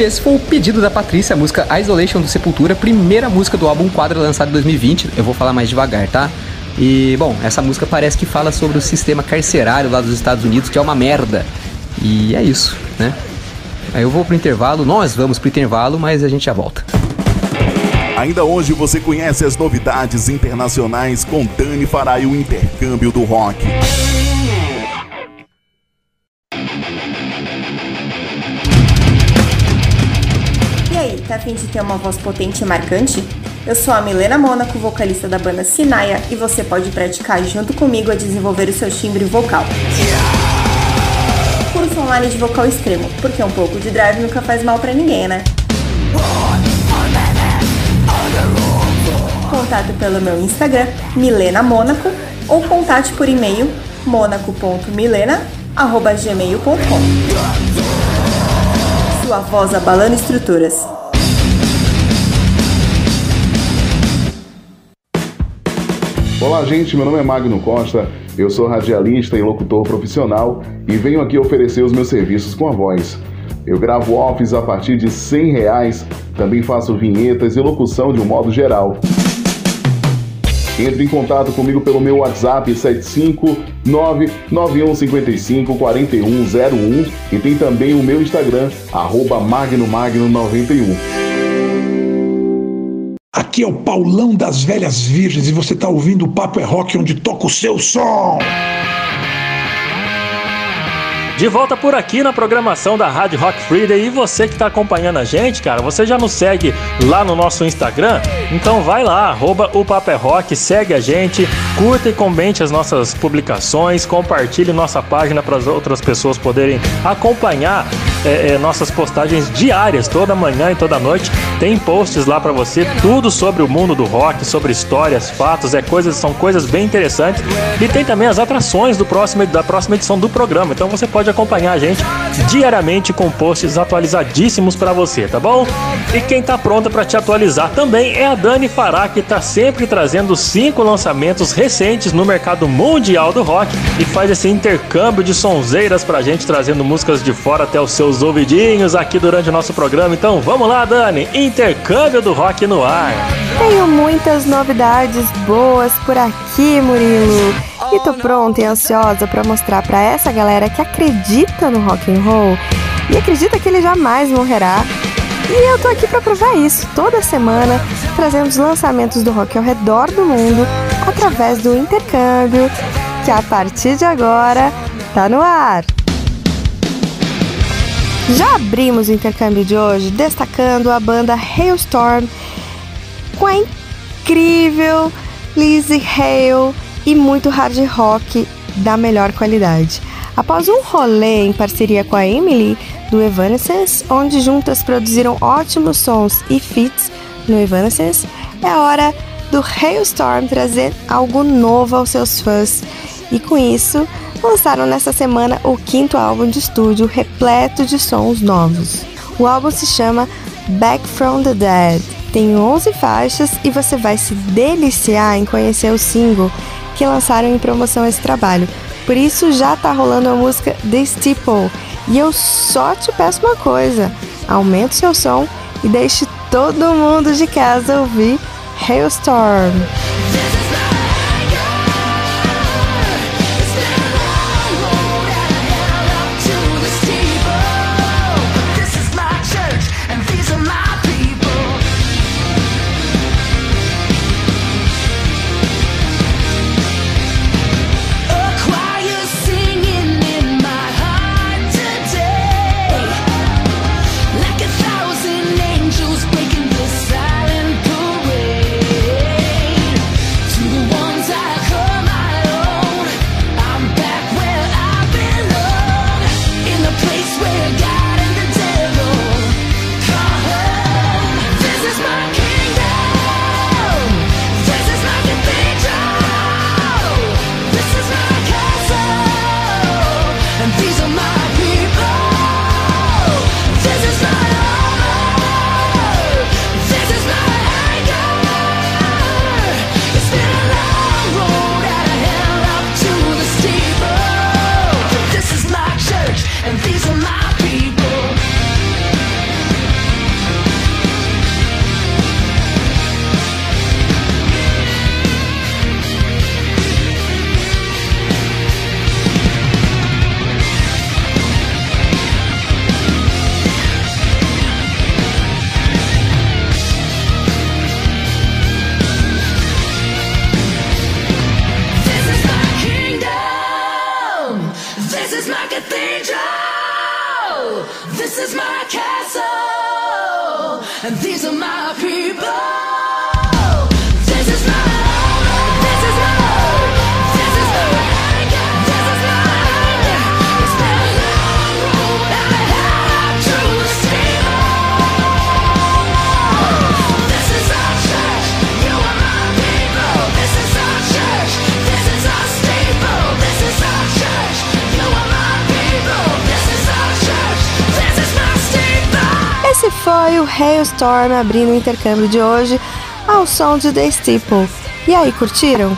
esse foi o pedido da Patrícia, a música Isolation do Sepultura, primeira música do álbum Quadra lançado em 2020. Eu vou falar mais devagar, tá? E, bom, essa música parece que fala sobre o sistema carcerário lá dos Estados Unidos, que é uma merda. E é isso, né? Aí eu vou pro intervalo, nós vamos pro intervalo, mas a gente já volta. Ainda hoje você conhece as novidades internacionais com Dani Farai o intercâmbio do rock. Afim de ter uma voz potente e marcante? Eu sou a Milena Mônaco, vocalista da banda Sinaia, e você pode praticar junto comigo a desenvolver o seu timbre vocal. Curso online de vocal extremo, porque um pouco de drive nunca faz mal pra ninguém, né? Contato pelo meu Instagram, Milena Mônaco, ou contate por e-mail monaco.milena.gmail.com Sua voz abalando estruturas. Olá, gente. Meu nome é Magno Costa. Eu sou radialista e locutor profissional e venho aqui oferecer os meus serviços com a voz. Eu gravo offs a partir de 100 reais, também faço vinhetas e locução de um modo geral. Entre em contato comigo pelo meu WhatsApp 75991554101 e tem também o meu Instagram, arroba magnomagno91. Aqui é o Paulão das Velhas Virgens e você tá ouvindo o Papo é Rock onde toca o seu som. De volta por aqui na programação da Rádio Rock Friday e você que está acompanhando a gente, cara, você já nos segue lá no nosso Instagram? Então vai lá, arroba o Papo é Rock, segue a gente, curta e comente as nossas publicações, compartilhe nossa página para as outras pessoas poderem acompanhar é, é, nossas postagens diárias, toda manhã e toda noite. Tem posts lá para você, tudo sobre o mundo do rock, sobre histórias, fatos, é coisas, são coisas bem interessantes. E tem também as atrações do próximo, da próxima edição do programa. Então você pode acompanhar a gente diariamente com posts atualizadíssimos para você, tá bom? E quem tá pronta para te atualizar também é a Dani Fará, que tá sempre trazendo cinco lançamentos recentes no mercado mundial do rock e faz esse intercâmbio de sonzeiras pra gente, trazendo músicas de fora até os seus ouvidinhos aqui durante o nosso programa. Então vamos lá, Dani, intercâmbio do rock no ar. Tenho muitas novidades boas por aqui, Murilo. E tô pronta e ansiosa para mostrar para essa galera que acredita no rock and roll e acredita que ele jamais morrerá. E eu tô aqui para provar isso toda semana, trazendo os lançamentos do rock ao redor do mundo através do intercâmbio, que a partir de agora tá no ar. Já abrimos o intercâmbio de hoje destacando a banda Hailstorm com a incrível Lizzie Hale e muito hard rock da melhor qualidade. Após um rolê em parceria com a Emily do Evanescence, onde juntas produziram ótimos sons e feats no Evanescence, é hora do Hailstorm trazer algo novo aos seus fãs. E com isso, lançaram nessa semana o quinto álbum de estúdio repleto de sons novos. O álbum se chama Back from the Dead. Tem 11 faixas e você vai se deliciar em conhecer o single que lançaram em promoção esse trabalho. Por isso já tá rolando a música The Steeple. E eu só te peço uma coisa: aumente seu som e deixe todo mundo de casa ouvir Hailstorm. Hailstorm abrindo o intercâmbio de hoje ao som de The Steeple. E aí, curtiram?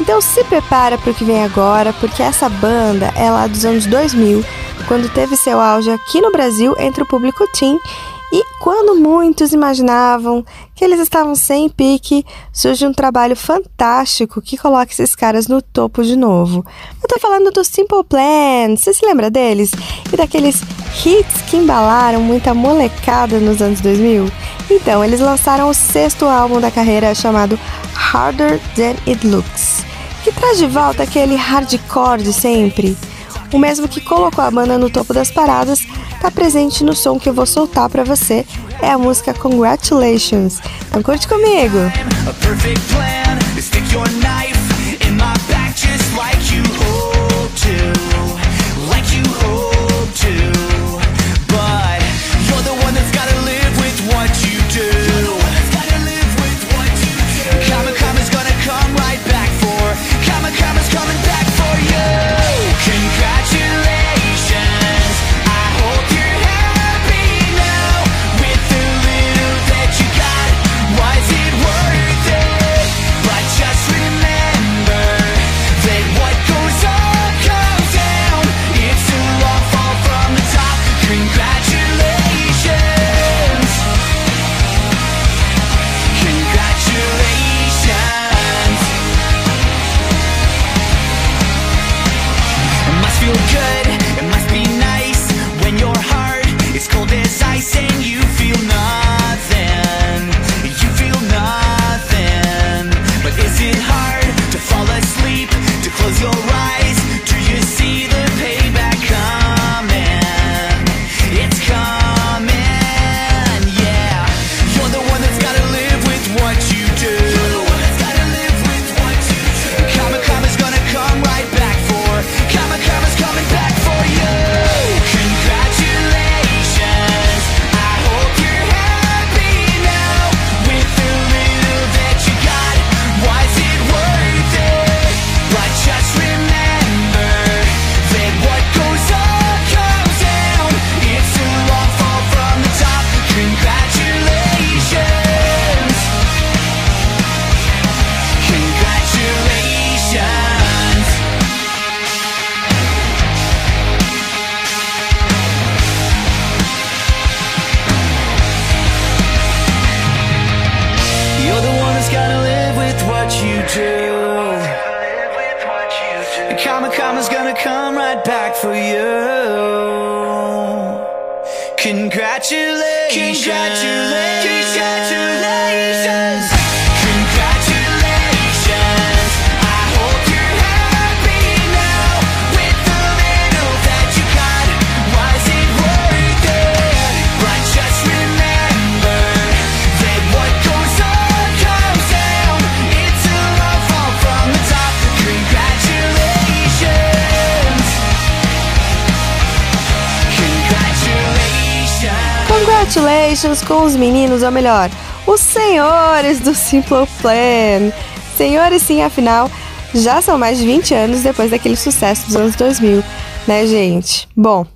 Então se prepara para o que vem agora, porque essa banda é lá dos anos 2000, quando teve seu auge aqui no Brasil entre o público teen e quando muitos imaginavam que eles estavam sem pique, surge um trabalho fantástico que coloca esses caras no topo de novo. Eu tô falando do Simple Plan, você se lembra deles? E daqueles hits que embalaram muita molecada nos anos 2000? Então, eles lançaram o sexto álbum da carreira chamado Harder Than It Looks, que traz de volta aquele hardcore de sempre. O mesmo que colocou a banda no topo das paradas tá presente no som que eu vou soltar pra você. É a música Congratulations. Então curte comigo! A Congratulations. Congratulations. Congratulations. Com os meninos, ou melhor, os senhores do Simple Plan. Senhores, sim, afinal, já são mais de 20 anos depois daquele sucesso dos anos 2000, né, gente? Bom,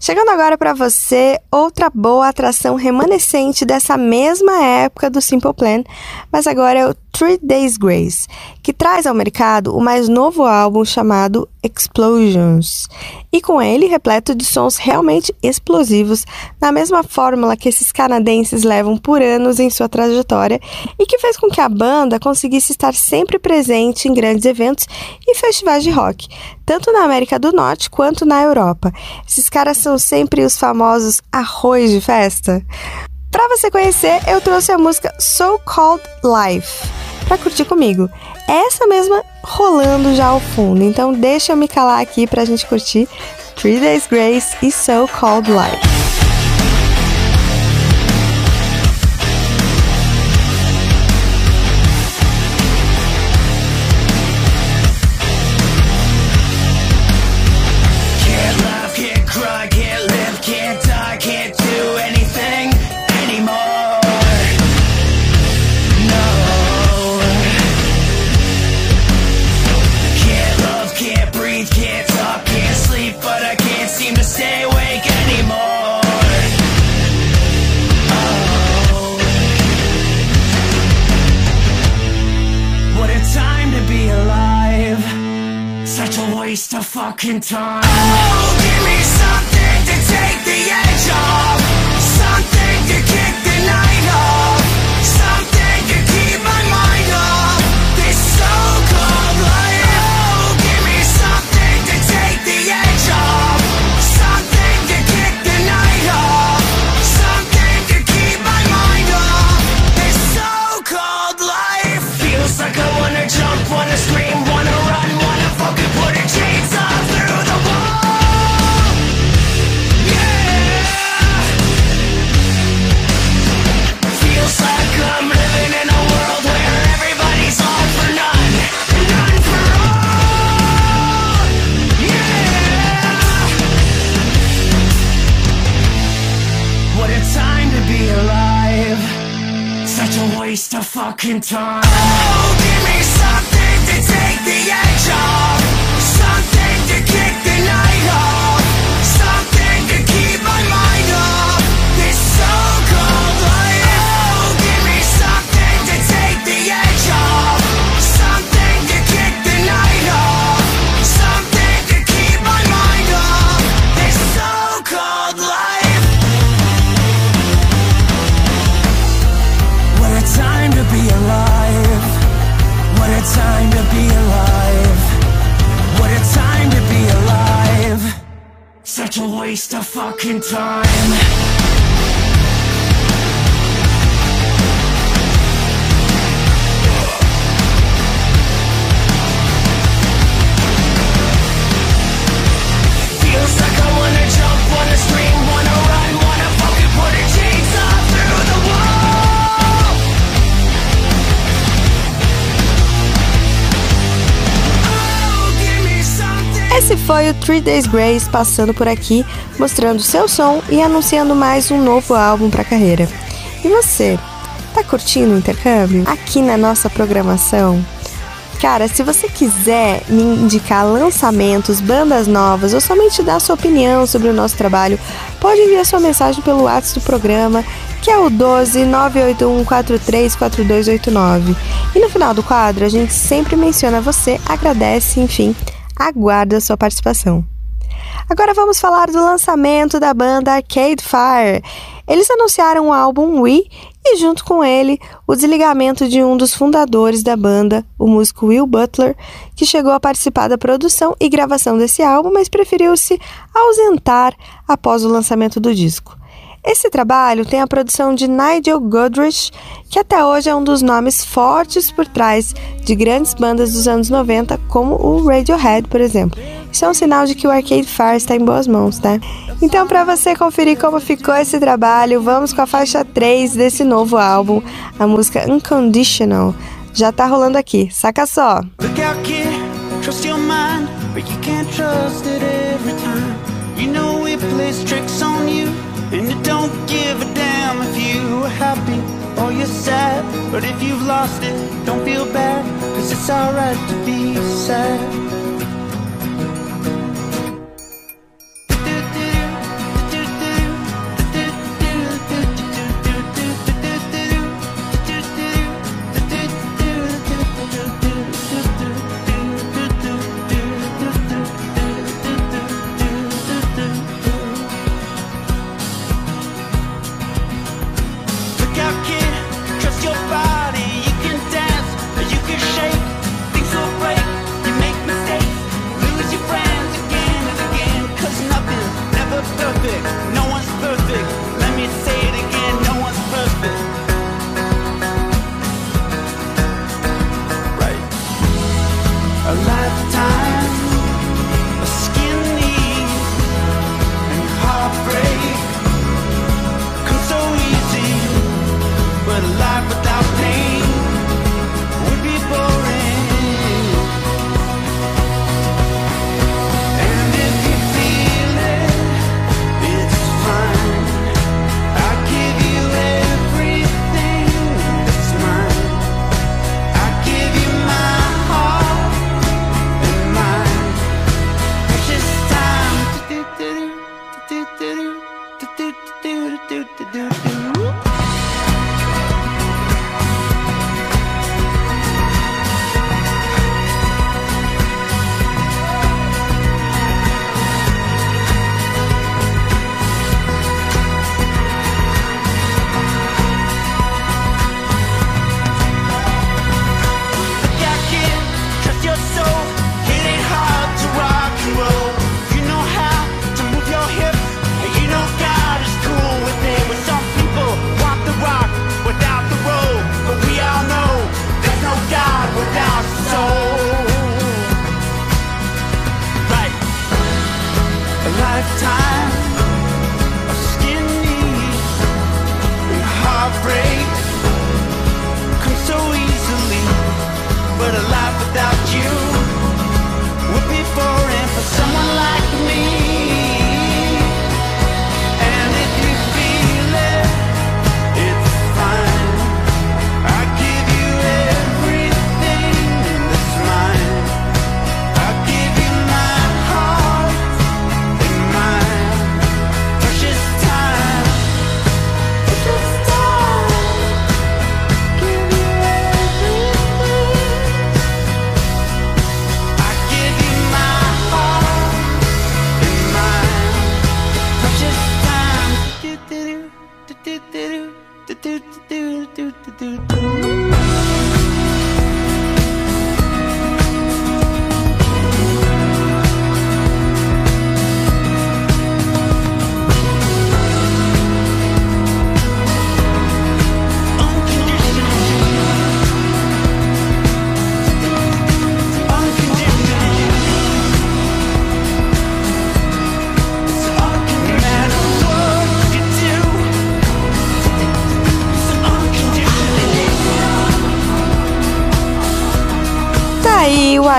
chegando agora para você, outra boa atração remanescente dessa mesma época do Simple Plan, mas agora é o Three Days Grace, que traz ao mercado o mais novo álbum chamado Explosions, e com ele repleto de sons realmente explosivos, na mesma fórmula que esses canadenses levam por anos em sua trajetória e que fez com que a banda conseguisse estar sempre presente em grandes eventos e festivais de rock, tanto na América do Norte quanto na Europa. Esses caras são sempre os famosos arroz de festa. Para você conhecer, eu trouxe a música So Called Life para curtir comigo. Essa mesma rolando já ao fundo. Então deixa eu me calar aqui pra gente curtir Three Days Grace e So Called Life. Fucking time. Oh, give me something to take the edge off. Waste fucking time. Oh, give me something to take the edge off. Something to kick the night off. Such a waste of fucking time. Foi o Three Days Grace passando por aqui, mostrando seu som e anunciando mais um novo álbum para a carreira. E você, tá curtindo o intercâmbio? Aqui na nossa programação. Cara, se você quiser me indicar lançamentos, bandas novas ou somente dar sua opinião sobre o nosso trabalho, pode enviar sua mensagem pelo WhatsApp do programa, que é o 12 981 434289. E no final do quadro, a gente sempre menciona você, agradece, enfim, aguarda a sua participação. Agora vamos falar do lançamento da banda Arcade Fire. Eles anunciaram o álbum We e, junto com ele, o desligamento de um dos fundadores da banda, o músico Will Butler, que chegou a participar da produção e gravação desse álbum, mas preferiu se ausentar após o lançamento do disco. Esse trabalho tem a produção de Nigel Godrich, que até hoje é um dos nomes fortes por trás de grandes bandas dos anos 90, como o Radiohead, por exemplo. Isso é um sinal de que o Arcade Fire está em boas mãos, né? Então, para você conferir como ficou esse trabalho, vamos com a faixa 3 desse novo álbum, a música Unconditional. Já tá rolando aqui, saca só! Look don't give a damn if you are happy or you're sad. But if you've lost it, don't feel bad Cause it's alright to be sad.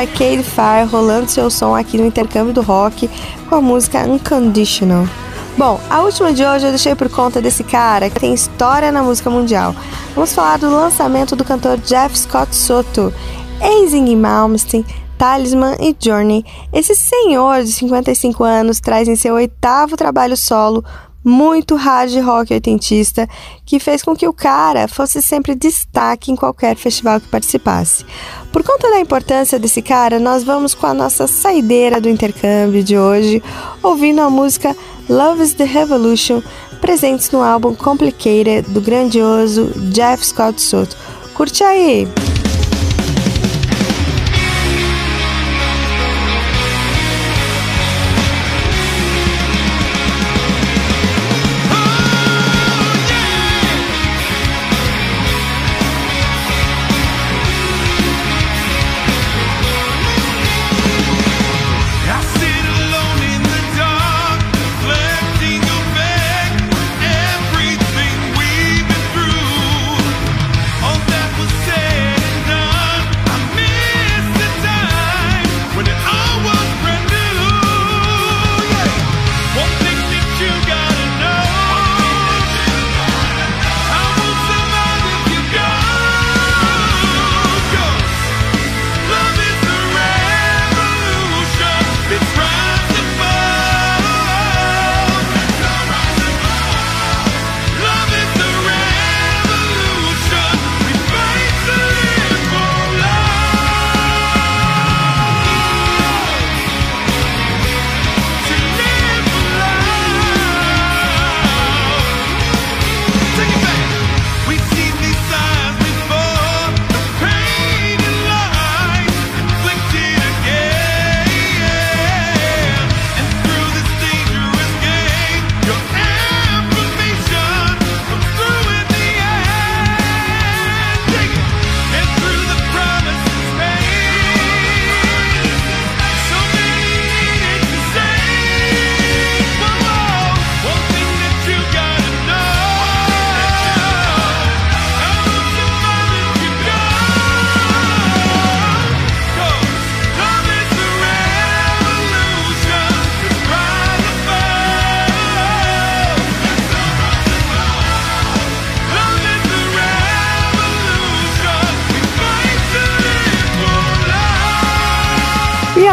Arcade Fire rolando seu som aqui no intercâmbio do rock com a música Unconditional. Bom, a última de hoje eu deixei por conta desse cara que tem história na música mundial. Vamos falar do lançamento do cantor Jeff Scott Soto, ex-Ziggy Malmsteen, Talisman e Journey. Esse senhor de 55 anos traz em seu oitavo trabalho solo muito hard rock oitentista, que fez com que o cara fosse sempre destaque em qualquer festival que participasse. Por conta da importância desse cara, nós vamos com a nossa saideira do intercâmbio de hoje, ouvindo a música Love is the Revolution, presentes no álbum Complicated do grandioso Jeff Scott Soto. Curte aí!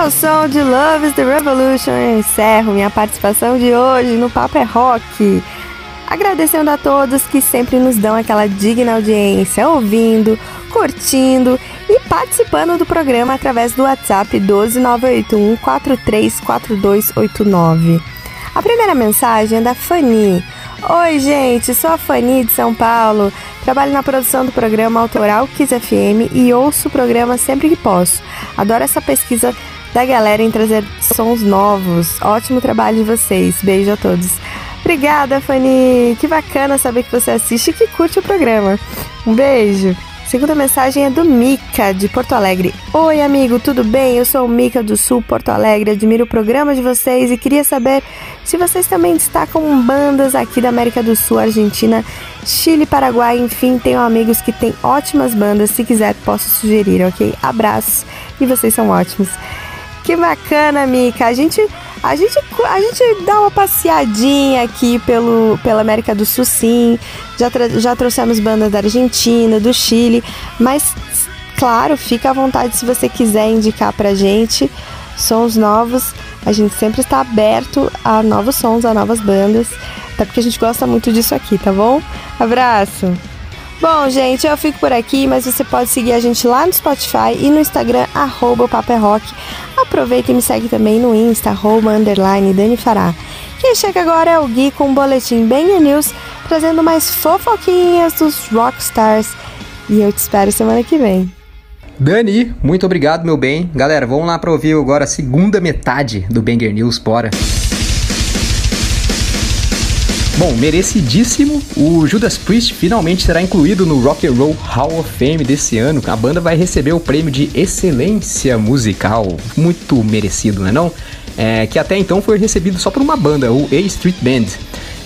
Ao som de Love is the Revolution eu encerro minha participação de hoje no Papo é Rock. Agradecendo a todos que sempre nos dão aquela digna audiência, ouvindo, curtindo e participando do programa através do WhatsApp 12981 434289. A primeira mensagem é da Fanny. Oi, gente, sou a Fanny de São Paulo. Trabalho na produção do programa autoral Kiss FM e ouço o programa sempre que posso. Adoro essa pesquisa da galera em trazer sons novos. Ótimo trabalho de vocês. Beijo a todos. Obrigada, Fanny. Que bacana saber que você assiste e que curte o programa. Um beijo. Segunda mensagem é do Mica, de Porto Alegre. Oi, amigo, tudo bem? Eu sou o Mica do Sul, Porto Alegre. Admiro o programa de vocês e queria saber se vocês também destacam bandas aqui da América do Sul, Argentina, Chile, Paraguai, enfim, tenho amigos que têm ótimas bandas. Se quiser, posso sugerir, ok? Abraços e vocês são ótimos. Que bacana, Mica. A gente, a gente, a gente dá uma passeadinha aqui pelo, pela América do Sul, sim. Já, já trouxemos bandas da Argentina, do Chile, mas claro, fica à vontade se você quiser indicar pra gente sons novos. A gente sempre está aberto a novos sons, a novas bandas, até porque a gente gosta muito disso aqui, tá bom? Abraço! Bom, gente, eu fico por aqui, mas você pode seguir a gente lá no Spotify e no Instagram, arroba Papo é. Aproveita e me segue também no Insta, arroba, underline, Dani Fará. Quem chega agora é o Gui com um boletim bem news, trazendo mais fofoquinhas dos rockstars. E eu te espero semana que vem. Dani, muito obrigado, meu bem. Galera, vamos lá para ouvir agora a segunda metade do Banger News, bora. Bom, merecidíssimo. O Judas Priest finalmente será incluído no Rock and Roll Hall of Fame desse ano. A banda vai receber o prêmio de excelência musical, muito merecido, né não? É, que até então foi recebido só por uma banda, o A Street Band.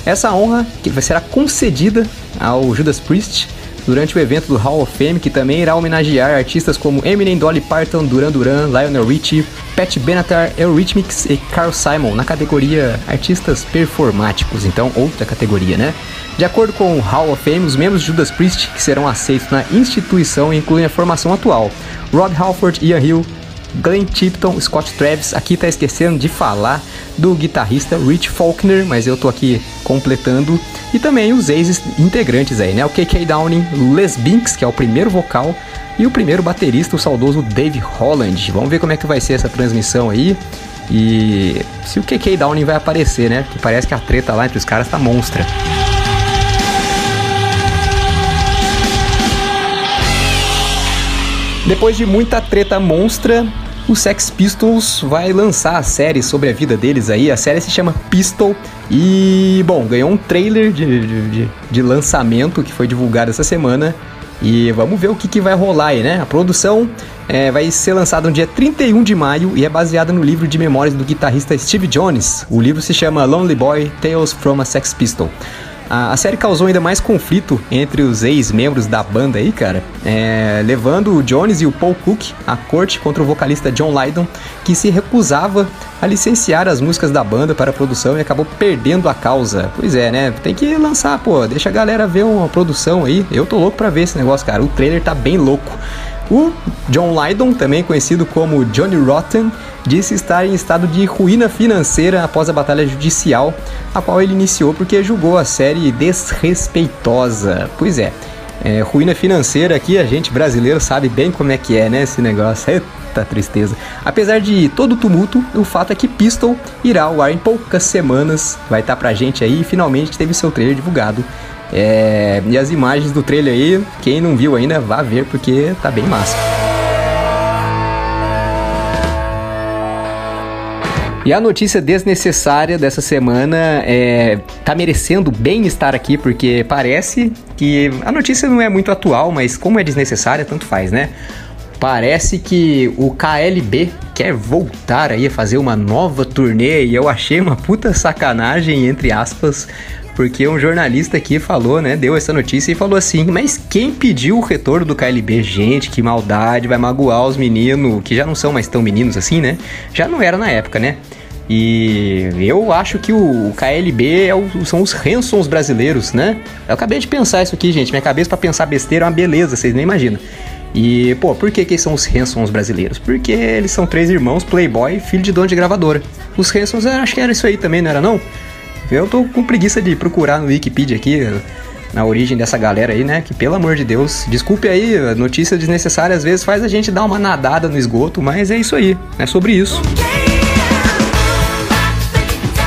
Essa honra que será concedida ao Judas Priest durante o evento do Hall of Fame, que também irá homenagear artistas como Eminem, Dolly Parton, Duran Duran, Lionel Richie, Pat Benatar, Eurythmics e Carl Simon, na categoria Artistas Performáticos, então outra categoria, né? De acordo com o Hall of Fame, os membros de Judas Priest que serão aceitos na instituição incluem a formação atual: Rob Halford, Ian Hill, Glenn Tipton, Scott Travis. Aqui tá esquecendo de falar do guitarrista Rich Faulkner, mas eu tô aqui completando. E também os ex-integrantes aí, né? O KK Downing, Les Binks, que é o primeiro vocal, e o primeiro baterista, o saudoso Dave Holland. Vamos ver como é que vai ser essa transmissão aí. E se o KK Downing vai aparecer, né? Que parece que a treta lá entre os caras tá monstra. Depois de muita treta monstra, o Sex Pistols vai lançar a série sobre a vida deles aí. A série se chama Pistol e, bom, ganhou um trailer de, de, de lançamento que foi divulgado essa semana. E vamos ver o que, que vai rolar aí, né? A produção é, vai ser lançada no dia 31 de maio e é baseada no livro de memórias do guitarrista Steve Jones. O livro se chama Lonely Boy Tales from a Sex Pistol. A, a série causou ainda mais conflito entre os ex-membros da banda aí, cara, é, levando o Jones e o Paul Cook à corte contra o vocalista John Lydon, que se recusava a licenciar as músicas da banda para a produção e acabou perdendo a causa. Pois é, né? Tem que lançar, pô, deixa a galera ver uma produção aí. Eu tô louco pra ver esse negócio, cara. O trailer tá bem louco. O John Lydon, também conhecido como Johnny Rotten, disse estar em estado de ruína financeira após a batalha judicial, a qual ele iniciou porque julgou a série desrespeitosa. Pois é, é ruína financeira aqui a gente brasileiro sabe bem como é que é, né, esse negócio. Eita tristeza. Apesar de todo o tumulto, o fato é que Pistol irá ao ar em poucas semanas, vai estar pra gente aí e finalmente teve seu trailer divulgado é, e as imagens do trailer aí, quem não viu ainda, vá ver porque tá bem massa. E a notícia desnecessária dessa semana é, tá merecendo bem estar aqui, porque parece que a notícia não é muito atual, mas como é desnecessária, tanto faz, né? Parece que o KLB quer voltar aí a fazer uma nova turnê e eu achei uma puta sacanagem, entre aspas, porque um jornalista aqui falou, né, deu essa notícia e falou assim: "Mas quem pediu o retorno do KLB? Gente, que maldade, vai magoar os meninos, que já não são mais tão meninos assim, né? Já não era na época, né? E eu acho que o KLB é o, são os Hansons brasileiros, né? Eu acabei de pensar isso aqui, gente. Minha cabeça para pensar besteira é uma beleza, vocês nem imaginam. E, pô, por que que são os Hansons brasileiros? Porque eles são três irmãos, playboy, filho de dono de gravadora. Os Hansons, acho que era isso aí também, não era não? Eu tô com preguiça de procurar no Wikipedia aqui na origem dessa galera aí, né? Que pelo amor de Deus, desculpe aí, notícia desnecessária às vezes faz a gente dar uma nadada no esgoto, mas é isso aí, é sobre isso.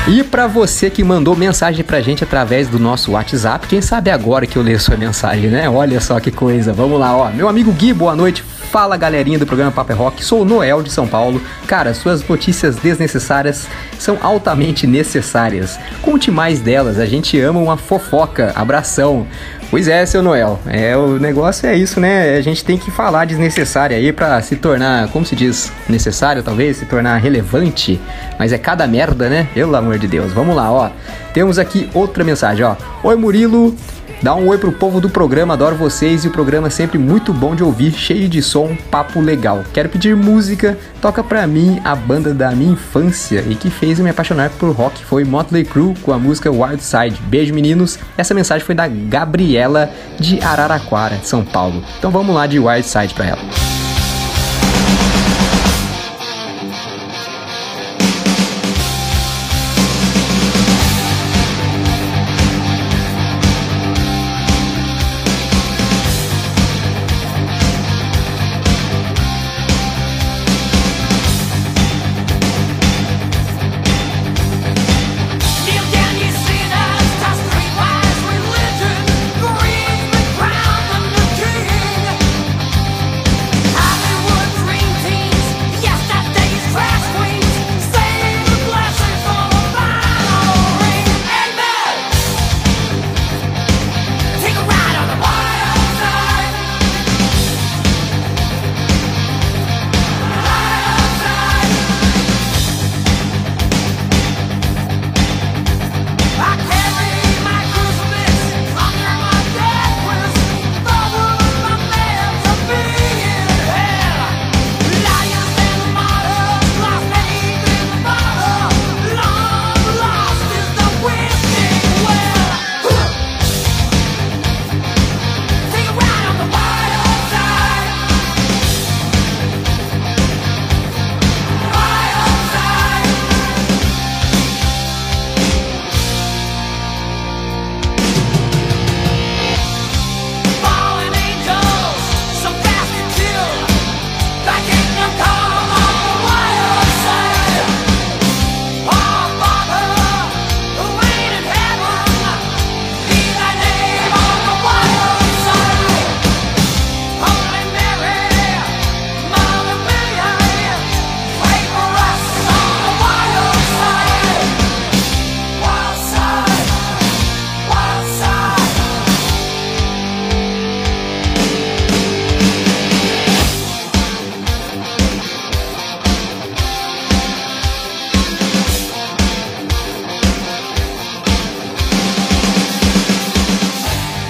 E para você que mandou mensagem pra gente através do nosso WhatsApp, quem sabe agora que eu leio sua mensagem, né? Olha só que coisa. Vamos lá, ó. Meu amigo Gui, boa noite. Fala galerinha do programa Paper Rock, sou o Noel de São Paulo. Cara, suas notícias desnecessárias são altamente necessárias. Conte mais delas, a gente ama uma fofoca. Abração. Pois é, seu Noel. É, o negócio é isso, né? A gente tem que falar desnecessário aí para se tornar, como se diz, necessário talvez, se tornar relevante. Mas é cada merda, né? Pelo amor de Deus. Vamos lá, ó. Temos aqui outra mensagem, ó. Oi, Murilo. Dá um oi pro povo do programa, adoro vocês e o programa é sempre muito bom de ouvir, cheio de som, papo legal. Quero pedir música, toca pra mim a banda da minha infância e que fez eu me apaixonar por rock foi Motley Crue com a música Wild Side. Beijo meninos. Essa mensagem foi da Gabriela de Araraquara, São Paulo. Então vamos lá de Wild Side pra ela.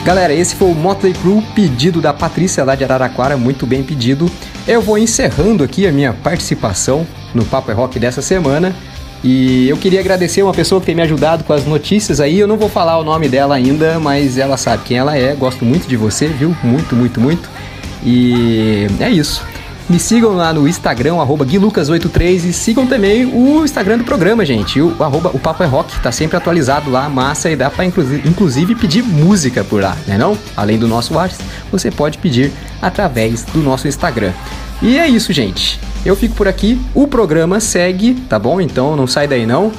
Galera, esse foi o Motley Crue, pedido da Patrícia lá de Araraquara, muito bem pedido. Eu vou encerrando aqui a minha participação no Papo é Rock dessa semana. E eu queria agradecer uma pessoa que tem me ajudado com as notícias aí. Eu não vou falar o nome dela ainda, mas ela sabe quem ela é. Gosto muito de você, viu? Muito, muito, muito. E é isso. Me sigam lá no Instagram, arroba guilucas83 e sigam também o Instagram do programa, gente. O, arroba, o Papo é Rock, tá sempre atualizado lá, massa, e dá pra inclusive, inclusive pedir música por lá, né não? Além do nosso WhatsApp, você pode pedir através do nosso Instagram. E é isso, gente. Eu fico por aqui, o programa segue, tá bom? Então não sai daí não.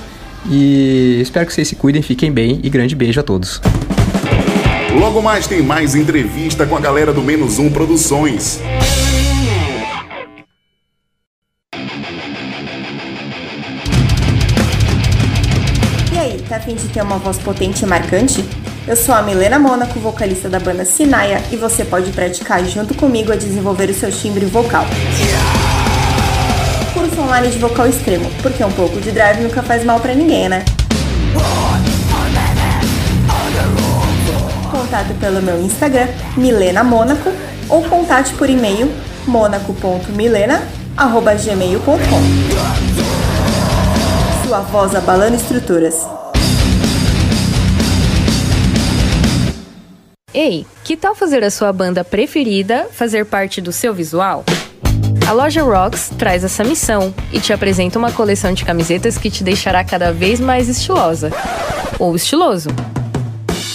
E espero que vocês se cuidem, fiquem bem e grande beijo a todos. Logo mais tem mais entrevista com a galera do Menos Um Produções. Afim de ter uma voz potente e marcante? Eu sou a Milena Mônaco, vocalista da banda Sinaia, e você pode praticar junto comigo a desenvolver o seu timbre vocal. Curso online de vocal extremo, porque um pouco de drive nunca faz mal pra ninguém, né? Contato pelo meu Instagram, Milena Mônaco, ou contate por e-mail monaco.milena.gmail.com Sua voz abalando estruturas. Ei, que tal fazer a sua banda preferida fazer parte do seu visual? A loja Rocks traz essa missão e te apresenta uma coleção de camisetas que te deixará cada vez mais estilosa ou estiloso.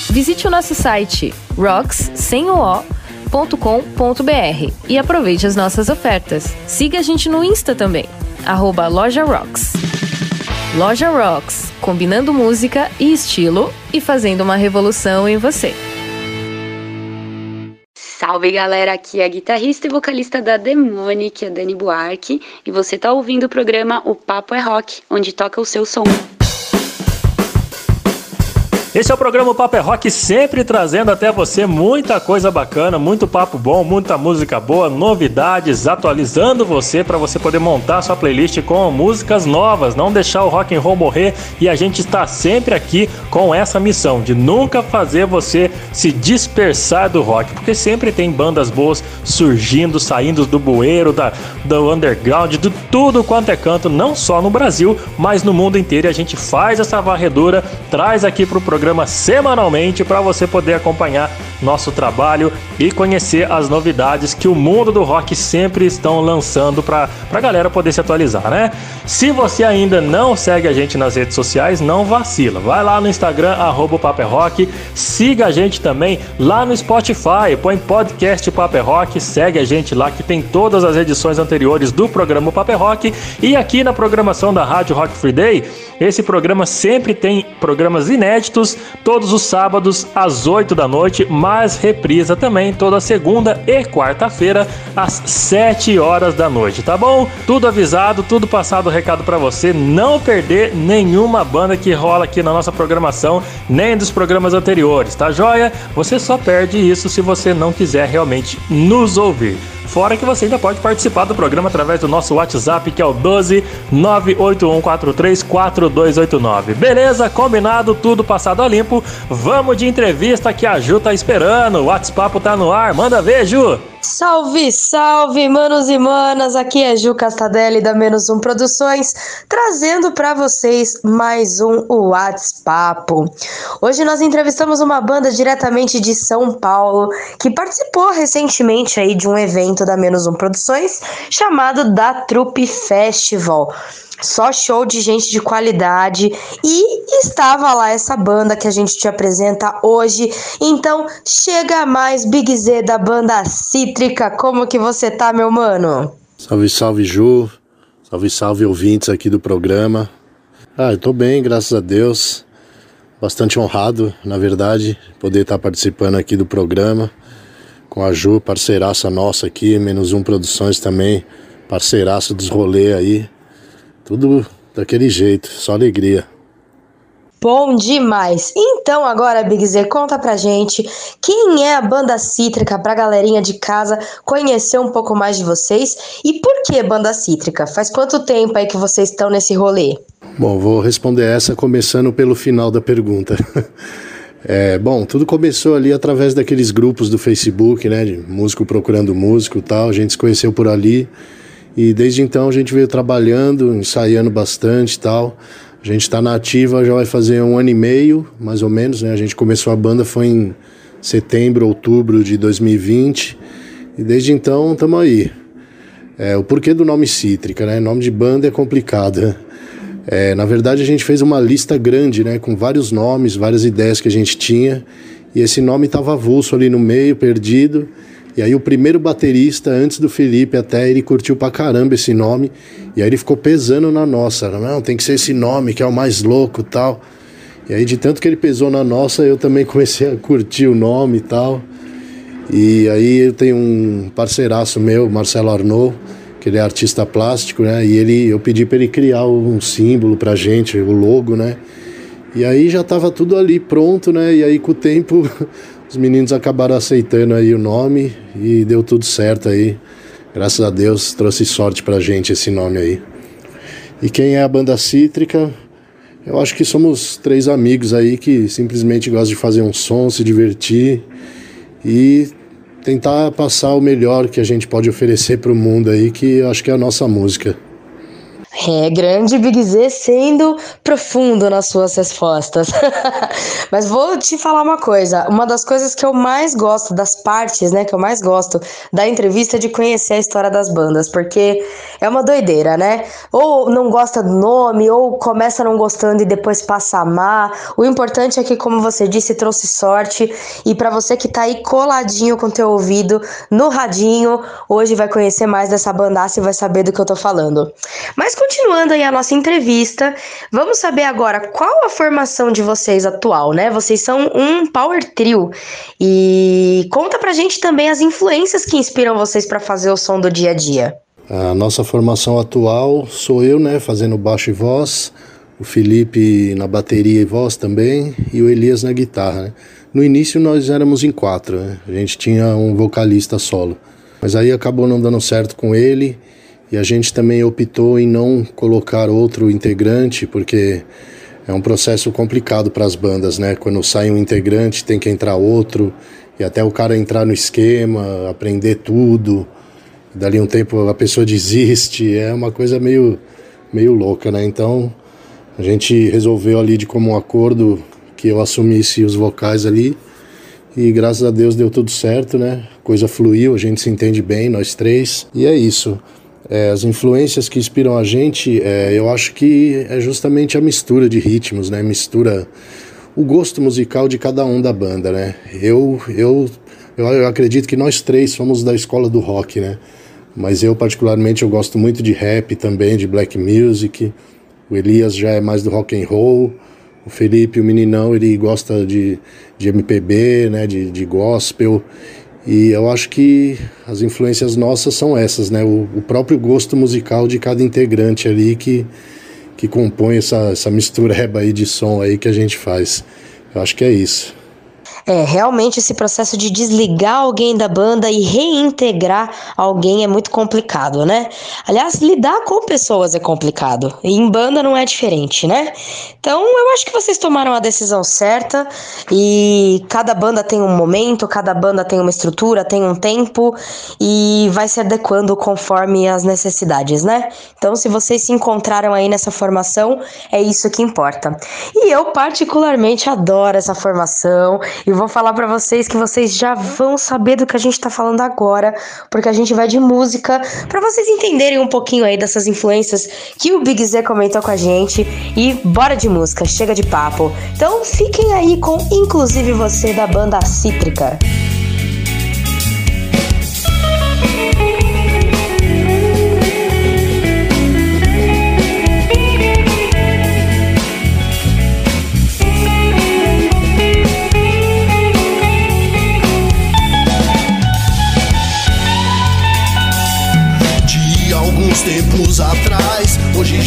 Visite o nosso site rocks.com.br e aproveite as nossas ofertas. Siga a gente no Insta também, arroba Loja Rocks. Loja Rocks, combinando música e estilo e fazendo uma revolução em você. Salve galera, aqui é a guitarrista e vocalista da Demonic, a Dani Buarque, e você tá ouvindo o programa O Papo é Rock, onde toca o seu som. Esse é o programa Papo é Rock, sempre trazendo até você muita coisa bacana, muito papo bom, muita música boa, novidades, atualizando você para você poder montar sua playlist com músicas novas, não deixar o rock and roll morrer e a gente está sempre aqui com essa missão de nunca fazer você se dispersar do rock, porque sempre tem bandas boas surgindo, saindo do bueiro, da, do underground, de tudo quanto é canto, não só no Brasil, mas no mundo inteiro. E a gente faz essa varredura, traz aqui pro programa semanalmente para você poder acompanhar nosso trabalho e conhecer as novidades que o mundo do rock sempre estão lançando para a galera poder se atualizar, né? Se você ainda não segue a gente nas redes sociais, não vacila. Vai lá no Instagram, arroba Paper Rock, siga a gente também lá no Spotify, põe podcast Paper Rock, segue a gente lá que tem todas as edições anteriores do programa Paper Rock e aqui na programação da Rádio Rock Free Day, esse programa sempre tem programas inéditos todos os sábados às 8 da noite, mas reprisa também toda segunda e quarta-feira às 7 horas da noite, tá bom? Tudo avisado, tudo passado o recado para você não perder nenhuma banda que rola aqui na nossa programação, nem dos programas anteriores, tá joia? Você só perde isso se você não quiser realmente nos ouvir. Fora que você ainda pode participar do programa através do nosso WhatsApp, que é o 12 981434289. Beleza? Combinado, tudo passado a limpo. Vamos de entrevista que a Ju tá esperando. O WhatsApp tá no ar. Manda ver, Ju! Salve, salve, manos e manas! Aqui é Ju Castadelli da Menos Um Produções, trazendo para vocês mais um WhatsApp. Hoje nós entrevistamos uma banda diretamente de São Paulo que participou recentemente aí de um evento da Menos Um Produções chamado da Trupe Festival. Só show de gente de qualidade e estava lá essa banda que a gente te apresenta hoje. Então, chega mais Big Z da banda Cítrica. Como que você tá, meu mano? Salve, salve, Ju. Salve, salve, ouvintes aqui do programa. Ah, eu tô bem, graças a Deus. Bastante honrado, na verdade, poder estar participando aqui do programa. Com a Ju, parceiraça nossa aqui, Menos Um Produções também, parceiraça dos rolês aí. Tudo daquele jeito, só alegria. Bom demais! Então agora, Big Z, conta pra gente quem é a banda Cítrica pra galerinha de casa conhecer um pouco mais de vocês e por que banda Cítrica? Faz quanto tempo aí que vocês estão nesse rolê? Bom, vou responder essa começando pelo final da pergunta. É, bom, tudo começou ali através daqueles grupos do Facebook, né? De músico procurando músico e tal. A gente se conheceu por ali. E desde então a gente veio trabalhando, ensaiando bastante e tal. A gente está na ativa já vai fazer um ano e meio, mais ou menos, né? A gente começou a banda foi em setembro, outubro de 2020. E desde então estamos aí. É, o porquê do nome Cítrica, né? Nome de banda é complicado, né? É, na verdade, a gente fez uma lista grande, né? Com vários nomes, várias ideias que a gente tinha. E esse nome estava avulso ali no meio, perdido. E aí o primeiro baterista, antes do Felipe até, ele curtiu pra caramba esse nome. E aí ele ficou pesando na nossa. Não, tem que ser esse nome que é o mais louco tal. E aí de tanto que ele pesou na nossa, eu também comecei a curtir o nome e tal. E aí eu tenho um parceiraço meu, Marcelo Arnaud, que ele é artista plástico, né? E ele, eu pedi para ele criar um símbolo pra gente, o logo, né? E aí já tava tudo ali pronto, né? E aí com o tempo os meninos acabaram aceitando aí o nome e deu tudo certo aí. Graças a Deus trouxe sorte pra gente esse nome aí. E quem é a banda Cítrica? Eu acho que somos três amigos aí que simplesmente gostam de fazer um som, se divertir e tentar passar o melhor que a gente pode oferecer para o mundo aí, que eu acho que é a nossa música. É, grande Big Z sendo profundo nas suas respostas. Mas vou te falar uma coisa. Uma das coisas que eu mais gosto, das partes, né, que eu mais gosto da entrevista é de conhecer a história das bandas, porque é uma doideira, né? Ou não gosta do nome, ou começa não gostando e depois passa a amar. O importante é que, como você disse, trouxe sorte. E para você que tá aí coladinho com teu ouvido no radinho, hoje vai conhecer mais dessa bandaça e vai saber do que eu tô falando. Mas continuando aí a nossa entrevista, vamos saber agora qual a formação de vocês atual, né? Vocês são um power trio e conta pra gente também as influências que inspiram vocês para fazer o som do dia a dia. A nossa formação atual sou eu, né, fazendo baixo e voz, o Felipe na bateria e voz também e o Elias na guitarra. Né? No início nós éramos em quatro, né? a gente tinha um vocalista solo, mas aí acabou não dando certo com ele e a gente também optou em não colocar outro integrante, porque é um processo complicado para as bandas, né? Quando sai um integrante, tem que entrar outro, e até o cara entrar no esquema, aprender tudo. Dali um tempo a pessoa desiste, é uma coisa meio, meio louca, né? Então a gente resolveu ali de comum acordo que eu assumisse os vocais ali. E graças a Deus deu tudo certo, né? A coisa fluiu, a gente se entende bem, nós três. E é isso. É, as influências que inspiram a gente, é, eu acho que é justamente a mistura de ritmos, né? Mistura o gosto musical de cada um da banda, né? Eu, eu, eu, acredito que nós três somos da escola do rock, né? Mas eu particularmente eu gosto muito de rap também, de black music. O Elias já é mais do rock and roll. O Felipe, o meninão, ele gosta de, de MPB, né? De, de gospel. E eu acho que as influências nossas são essas, né? O, o próprio gosto musical de cada integrante ali que, que compõe essa, essa mistureba aí de som aí que a gente faz. Eu acho que é isso. É, realmente esse processo de desligar alguém da banda e reintegrar alguém é muito complicado, né? Aliás, lidar com pessoas é complicado. E em banda não é diferente, né? Então, eu acho que vocês tomaram a decisão certa e cada banda tem um momento, cada banda tem uma estrutura, tem um tempo e vai se adequando conforme as necessidades, né? Então, se vocês se encontraram aí nessa formação, é isso que importa. E eu particularmente adoro essa formação e vou falar para vocês que vocês já vão saber do que a gente tá falando agora, porque a gente vai de música para vocês entenderem um pouquinho aí dessas influências que o Big Z comentou com a gente e bora de música, chega de papo. Então fiquem aí com inclusive você da banda Cítrica.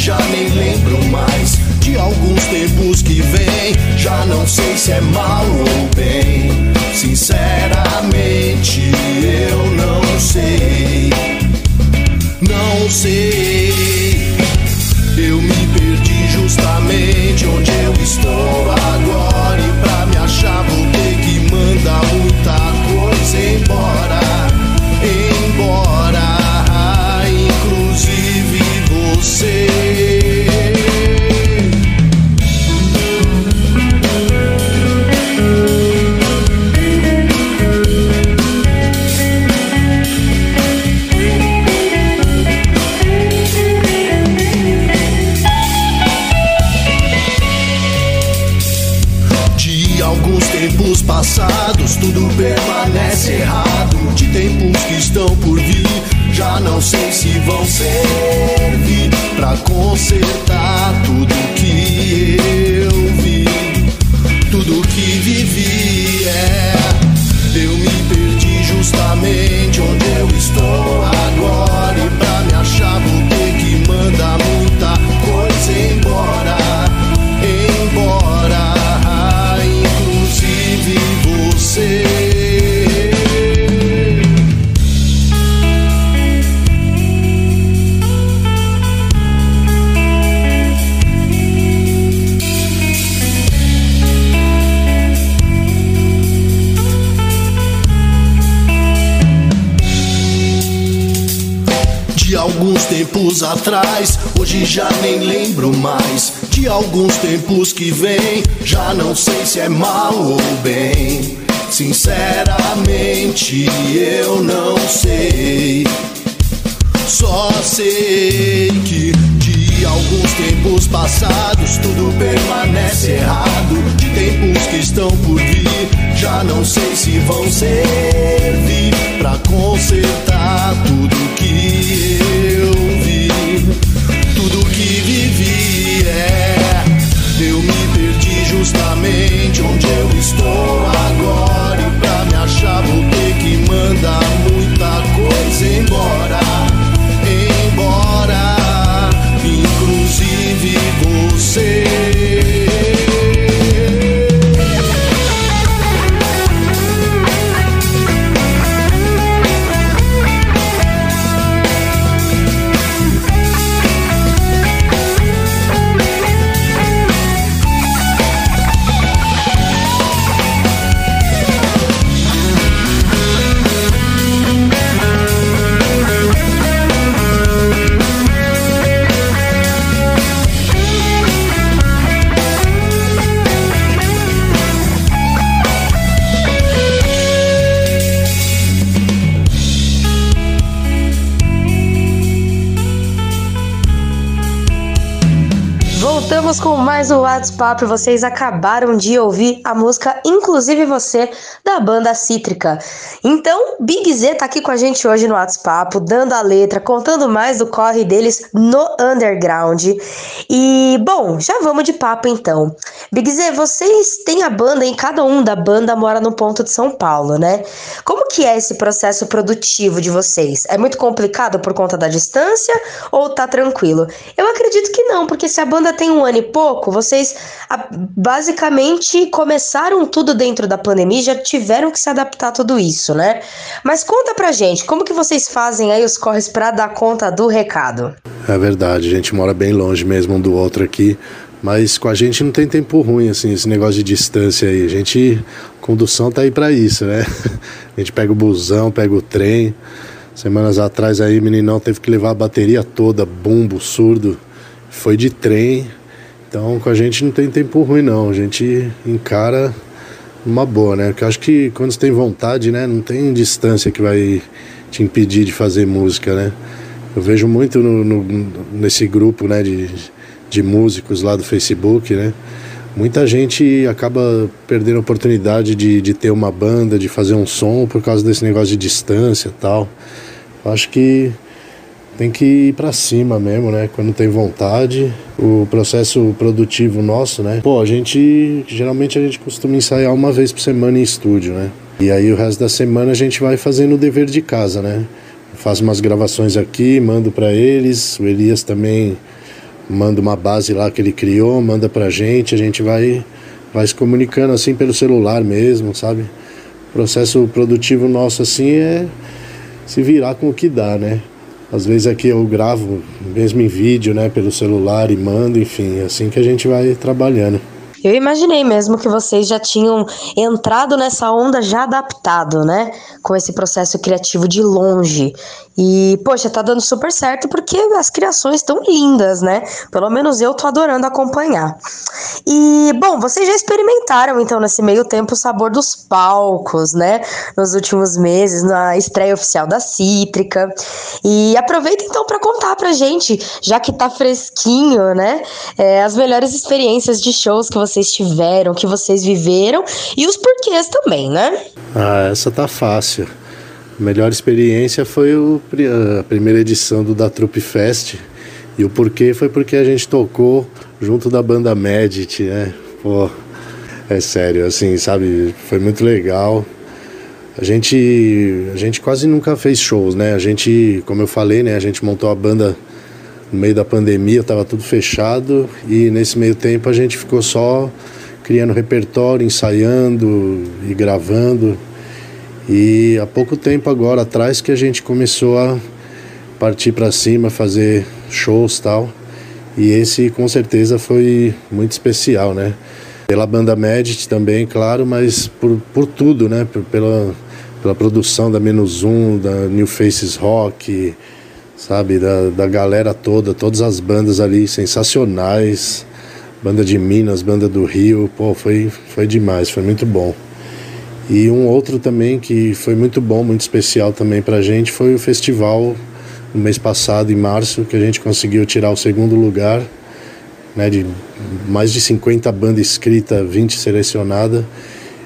Já nem lembro mais. De alguns tempos que vem, já não sei se é mal ou bem. Sinceramente, eu não sei. Não sei. Estão por vir, já não sei se vão servir pra consertar tudo que eu tempos atrás, hoje já nem lembro mais. De alguns tempos que vem, já não sei se é mal ou bem. Sinceramente, eu não sei. Só sei que de alguns tempos passados tudo permanece errado. De tempos que estão por vir, já não sei se vão servir pra consertar tudo que justamente onde eu estou agora. E pra me achar, vou ter que mandar muita coisa embora Voltamos com mais um WhatsApp. Vocês acabaram de ouvir a música Inclusive Você, da banda Cítrica. Então, Big Z tá aqui com a gente hoje no WhatsApp, dando a letra, contando mais do corre deles no underground. E, bom, já vamos de papo então. Big Z, vocês têm a banda e cada um da banda mora no ponto de São Paulo, né? Como que é esse processo produtivo de vocês? É muito complicado por conta da distância ou tá tranquilo? Eu acredito que não, porque se a banda tem um ano pouco, vocês basicamente começaram tudo dentro da pandemia já tiveram que se adaptar a tudo isso, né? Mas conta pra gente, como que vocês fazem aí os corres pra dar conta do recado? É verdade, a gente mora bem longe mesmo um do outro aqui, mas com a gente não tem tempo ruim, assim, esse negócio de distância aí. A gente, condução tá aí pra isso, né? A gente pega o busão, pega o trem. Semanas atrás aí, meninão teve que levar a bateria toda, bumbo, surdo. Foi de trem. Então com a gente não tem tempo ruim não. A gente encara uma boa, né? Porque eu acho que quando você tem vontade, né? Não tem distância que vai te impedir de fazer música, né? Eu vejo muito no, no- nesse grupo, né? De, de músicos lá do Facebook, né? Muita gente acaba perdendo a oportunidade de, de ter uma banda, de fazer um som por causa desse negócio de distância e tal. Eu acho que tem que ir pra cima mesmo, né? Quando tem vontade. O processo produtivo nosso, né? Pô, a gente. Geralmente a gente costuma ensaiar uma vez por semana em estúdio, né? E aí o resto da semana a gente vai fazendo o dever de casa, né? Faz umas gravações aqui, mando pra eles. O Elias também manda uma base lá que ele criou, manda pra gente. A gente vai, vai se comunicando assim pelo celular mesmo, sabe? O processo produtivo nosso assim é se virar com o que dá, né? Às vezes aqui eu gravo mesmo em vídeo, né, pelo celular e mando, enfim, é assim que a gente vai trabalhando. Eu imaginei mesmo que vocês já tinham entrado nessa onda já adaptado, né? Com esse processo criativo de longe. E, poxa, tá dando super certo porque as criações estão lindas, né? Pelo menos eu tô adorando acompanhar. E, bom, vocês já experimentaram, então, nesse meio tempo, o sabor dos palcos, né? Nos últimos meses, na estreia oficial da Cítrica. E aproveita, então, para contar pra gente, já que tá fresquinho, né? É, as melhores experiências de shows que vocês tiveram, que vocês viveram e os porquês também, né? Ah, essa tá fácil. A melhor experiência foi o, a primeira edição do Da Trupe Fest. E o porquê foi porque a gente tocou junto da banda Medit, né? Pô, é sério, assim, sabe? Foi muito legal. A gente, a gente quase nunca fez shows, né? A gente, como eu falei, né? A gente montou a banda no meio da pandemia, estava tudo fechado e nesse meio tempo a gente ficou só criando repertório, ensaiando e gravando. E há pouco tempo agora atrás que a gente começou a partir para cima, fazer shows tal. E esse com certeza foi muito especial, né? Pela banda Medit também, claro, mas por, por tudo, né? Por, pela, pela produção da Menos Um, da New Faces Rock, sabe? Da, da galera toda, todas as bandas ali sensacionais. Banda de Minas, banda do Rio, pô, foi, foi demais, foi muito bom. E um outro também que foi muito bom, muito especial também pra gente foi o festival no mês passado, em março, que a gente conseguiu tirar o segundo lugar, né, de mais de 50 bandas inscritas, 20 selecionadas.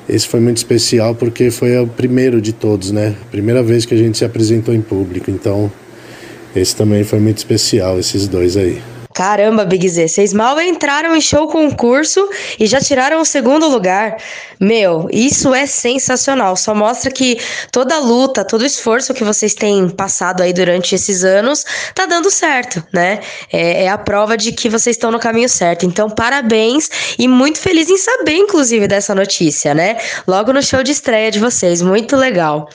Esse foi muito especial porque foi o primeiro de todos, né? Primeira vez que a gente se apresentou em público, então esse também foi muito especial, esses dois aí. Caramba, Big Z, vocês mal entraram em show concurso e já tiraram o segundo lugar. Meu, isso é sensacional. Só mostra que toda a luta, todo o esforço que vocês têm passado aí durante esses anos tá dando certo, né? É, é a prova de que vocês estão no caminho certo. Então, parabéns e muito feliz em saber, inclusive, dessa notícia, né? Logo no show de estreia de vocês. Muito legal.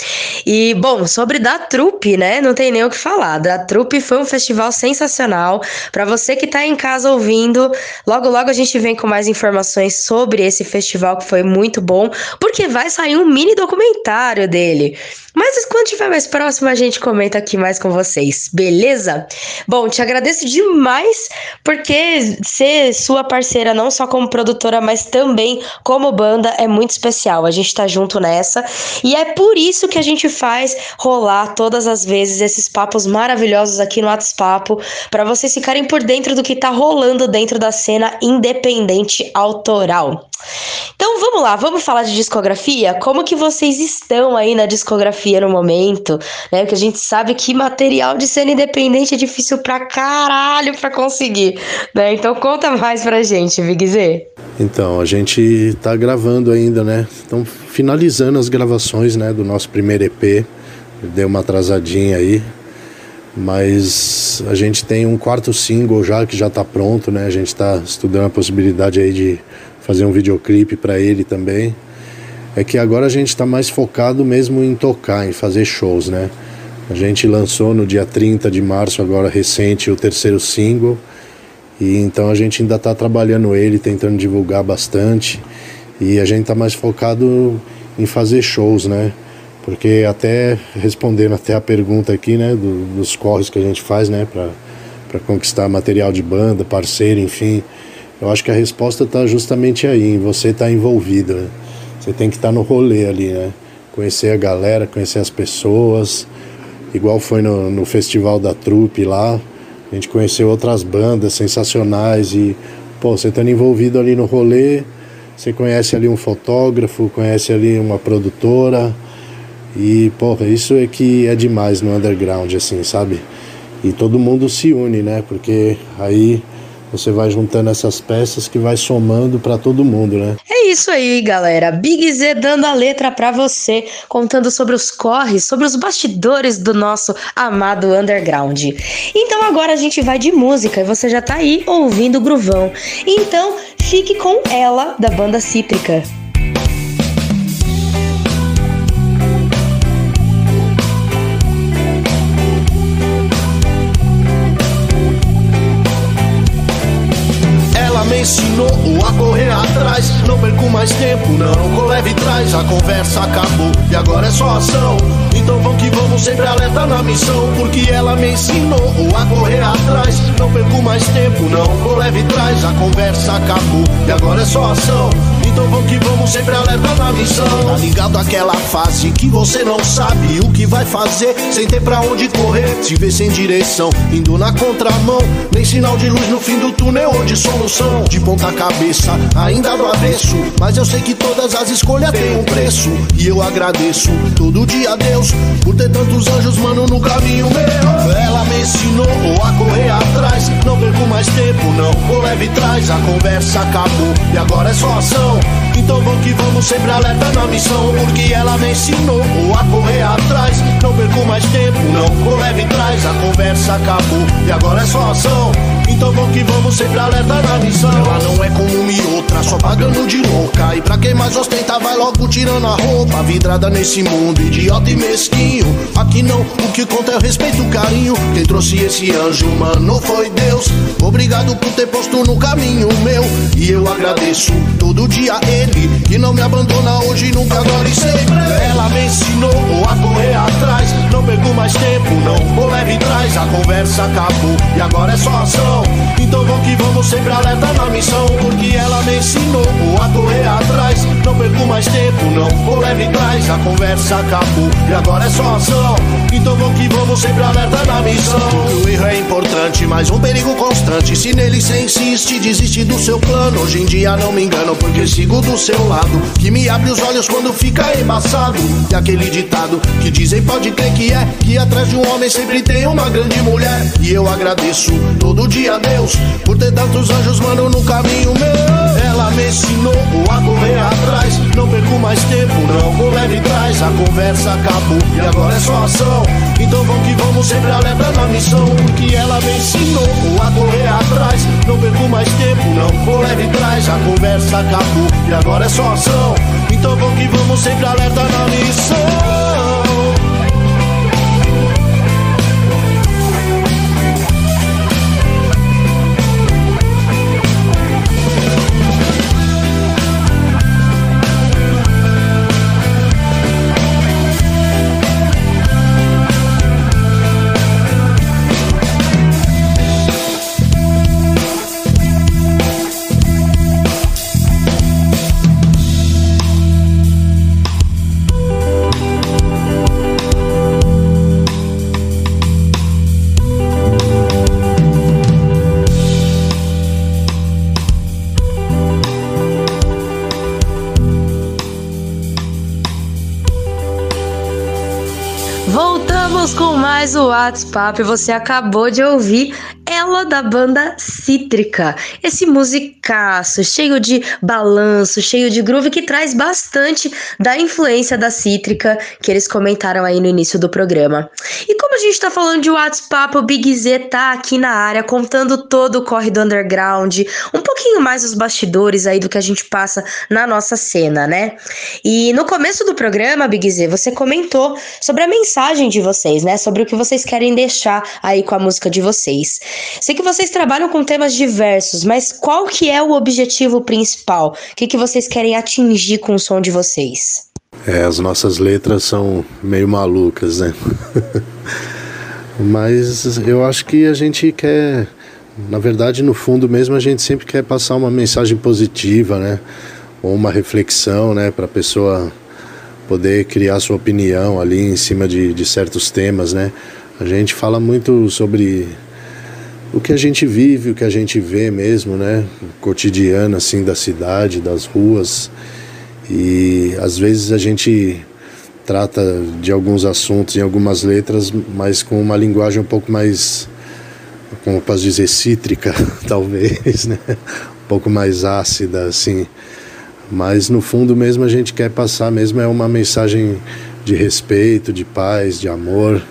E, bom, sobre da Trupe, né? Não tem nem o que falar. Da Trupe foi um festival sensacional. Para você que tá em casa ouvindo, logo logo a gente vem com mais informações sobre esse festival que foi muito bom, porque vai sair um mini documentário dele. Mas quando estiver mais próximo, a gente comenta aqui mais com vocês, beleza? Bom, te agradeço demais porque ser sua parceira, não só como produtora, mas também como banda, é muito especial. A gente tá junto nessa e é por isso que a gente faz rolar todas as vezes esses papos maravilhosos aqui no WhatsApp, para vocês ficarem por dentro do que tá rolando dentro da cena independente autoral. Então vamos lá, vamos falar de discografia? Como que vocês estão aí na discografia no momento, né? Porque a gente sabe que material de cena independente é difícil pra caralho pra conseguir, né? Então conta mais pra gente, Big. Então, a gente tá gravando ainda, né? Estão finalizando as gravações, né, do nosso primeiro EP. Deu uma atrasadinha aí, mas a gente tem um quarto single já que já tá pronto, né? A gente tá estudando a possibilidade aí de fazer um videoclipe para ele também. É que agora a gente está mais focado mesmo em tocar, em fazer shows, né? A gente lançou no dia 30 de março, agora recente, o terceiro single. E então a gente ainda está trabalhando ele, tentando divulgar bastante. E a gente está mais focado em fazer shows, né? Porque até respondendo até a pergunta aqui, né, do, dos corres que a gente faz, né, para conquistar material de banda, parceiro, enfim. Eu acho que a resposta está justamente aí, você estar tá envolvido. Né? Você tem que estar tá no rolê ali, né? Conhecer a galera, conhecer as pessoas. Igual foi no, no Festival da Trupe lá. A gente conheceu outras bandas sensacionais e, pô, você estando envolvido ali no rolê, você conhece ali um fotógrafo, conhece ali uma produtora. E, porra, isso é que é demais no underground, assim, sabe? E todo mundo se une, né? Porque aí você vai juntando essas peças que vai somando para todo mundo, né? É isso aí, galera. Big Z dando a letra para você, contando sobre os corres, sobre os bastidores do nosso amado underground. Então agora a gente vai de música e você já tá aí ouvindo o gruvão. Então fique com ela da banda Cítrica. Me ensinou a correr atrás. Não perco mais tempo, não. Com leve traz, a conversa acabou e agora é só ação. Então vamos que vamos, sempre alerta na missão. Porque ela me ensinou a correr atrás. Não perco mais tempo, não. Com leve traz, a conversa acabou e agora é só ação. Então vamos que vamos, sempre alerta na missão. Tá ligado aquela fase que você não sabe o que vai fazer, sem ter pra onde correr, se vê sem direção, indo na contramão. Nem sinal de luz no fim do túnel ou de solução. De ponta cabeça, ainda do avesso. Mas eu sei que todas as escolhas têm um preço. E eu agradeço todo dia a Deus por ter tantos anjos, mano, no caminho meu. Ela me ensinou a correr atrás. Não perco mais tempo, não. Vou leve traz, a conversa acabou. E agora é só ação. Então vamos que vamos, sempre alerta na missão. Porque ela me ensinou a correr atrás. Não perco mais tempo, não. Vou leve traz, a conversa acabou. E agora é só ação. Então vamos que vamos, sempre alerta na missão. Ela não é como e outra, só pagando de louca. E pra quem mais ostenta, vai logo tirando a roupa. Vidrada nesse mundo, idiota e mesquinho. Aqui não, o que conta é o respeito e o carinho. Quem trouxe esse anjo, mano, foi Deus. Obrigado por ter posto no caminho meu. E eu agradeço todo dia ele. Que não me abandona hoje, nunca, agora e sempre. Ela me ensinou a correr atrás. Não perco mais tempo, não. Vou leve traz, a conversa acabou. E agora é só ação. Então vamos que vamos, sempre alerta na missão. Porque ela me ensinou a correr atrás. Não perco mais tempo, não. Vou leve traz, a conversa acabou. E agora é só ação. Então vamos que vamos, sempre alerta na missão. O erro é importante, mas um perigo constante. Se nele cê insiste, desiste do seu plano. Hoje em dia não me engano, porque sigo do seu lado. Que me abre os olhos quando fica embaçado. E aquele ditado que dizem pode crer que é. Que atrás de um homem sempre tem uma grande mulher. E eu agradeço todo dia a Deus por ter tantos anjos, mano, no caminho meu. Ela me ensinou a correr atrás. Não perco mais tempo, não vou leve trás. A conversa acabou e agora é só ação. Então vamos que vamos, sempre alerta na missão. Porque ela me ensinou a correr atrás. Não perco mais tempo, não vou leve trás. A conversa acabou e agora é só ação. Então vamos que vamos, sempre alerta na missão. Voltamos com mais o WhatsApp. Você acabou de ouvir ela da banda Cítrica. Esse musicaço cheio de balanço, cheio de groove que traz bastante da influência da Cítrica que eles comentaram aí no início do programa. E como a gente tá falando de WhatsApp, o Big Z tá aqui na área contando todo o corre do underground, um pouquinho mais os bastidores aí do que a gente passa na nossa cena, né? E no começo do programa, Big Z, você comentou sobre a mensagem de vocês, né? Sobre o que vocês querem deixar aí com a música de vocês. Sei que vocês trabalham com temas diversos, mas qual que é o objetivo principal? O que, que vocês querem atingir com o som de vocês? É, as nossas letras são meio malucas, né? Mas eu acho que a gente quer, na verdade, no fundo mesmo, a gente sempre quer passar uma mensagem positiva, né? Ou uma reflexão, né? Para a pessoa poder criar sua opinião ali em cima de, de certos temas, né? A gente fala muito sobre o que a gente vive, o que a gente vê mesmo, né? O cotidiano assim da cidade, das ruas. E às vezes a gente trata de alguns assuntos em algumas letras, mas com uma linguagem um pouco mais, como posso dizer, cítrica, talvez, né? Um pouco mais ácida, assim. Mas no fundo mesmo a gente quer passar mesmo é uma mensagem de respeito, de paz, de amor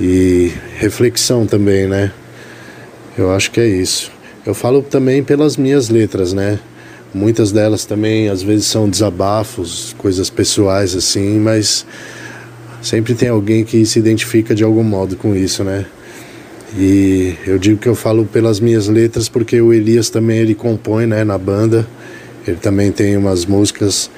e reflexão também, né? Eu acho que é isso. Eu falo também pelas minhas letras, né? Muitas delas também às vezes são desabafos, coisas pessoais assim, mas sempre tem alguém que se identifica de algum modo com isso, né? E eu digo que eu falo pelas minhas letras porque o Elias também ele compõe, né, na banda. Ele também tem umas músicas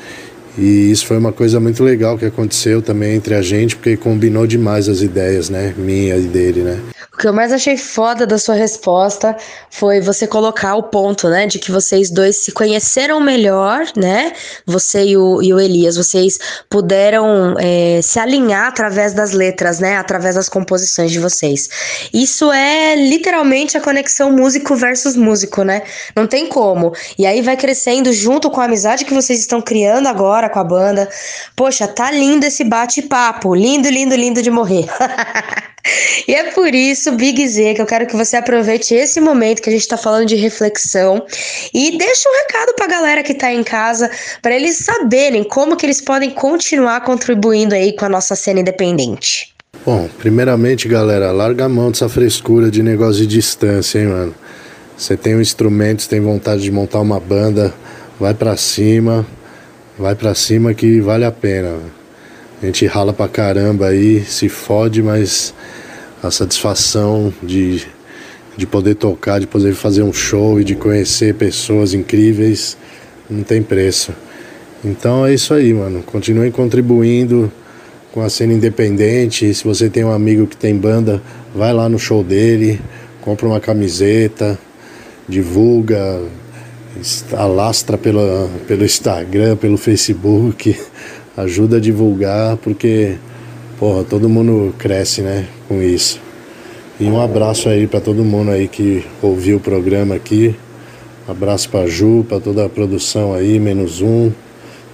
e isso foi uma coisa muito legal que aconteceu também entre a gente, porque combinou demais as ideias, né, minha e dele, né? O que eu mais achei foda da sua resposta foi você colocar o ponto, né, de que vocês dois se conheceram melhor, né? Você e o, e o Elias, vocês puderam é, se alinhar através das letras, né? Através das composições de vocês. Isso é literalmente a conexão músico versus músico, né? Não tem como. E aí vai crescendo junto com a amizade que vocês estão criando agora com a banda. Poxa, tá lindo esse bate-papo. Lindo, lindo, lindo de morrer. E é por isso, Big Z, que eu quero que você aproveite esse momento que a gente está falando de reflexão e deixa um recado para a galera que está em casa, para eles saberem como que eles podem continuar contribuindo aí com a nossa cena independente. Bom, primeiramente, galera, larga a mão dessa frescura de negócio de distância, hein, mano. Você tem um instrumento, tem vontade de montar uma banda, vai para cima, vai para cima que vale a pena. A gente rala pra caramba aí, se fode, mas a satisfação de, de poder tocar, de poder fazer um show e de conhecer pessoas incríveis não tem preço. Então é isso aí, mano. Continuem contribuindo com a cena independente. Se você tem um amigo que tem banda, vai lá no show dele, compra uma camiseta, divulga, alastra pela, pelo Instagram, pelo Facebook, ajuda a divulgar, porque porra, todo mundo cresce, né, com isso. E um abraço aí para todo mundo aí que ouviu o programa aqui. Abraço para Ju, para toda a produção aí, menos um.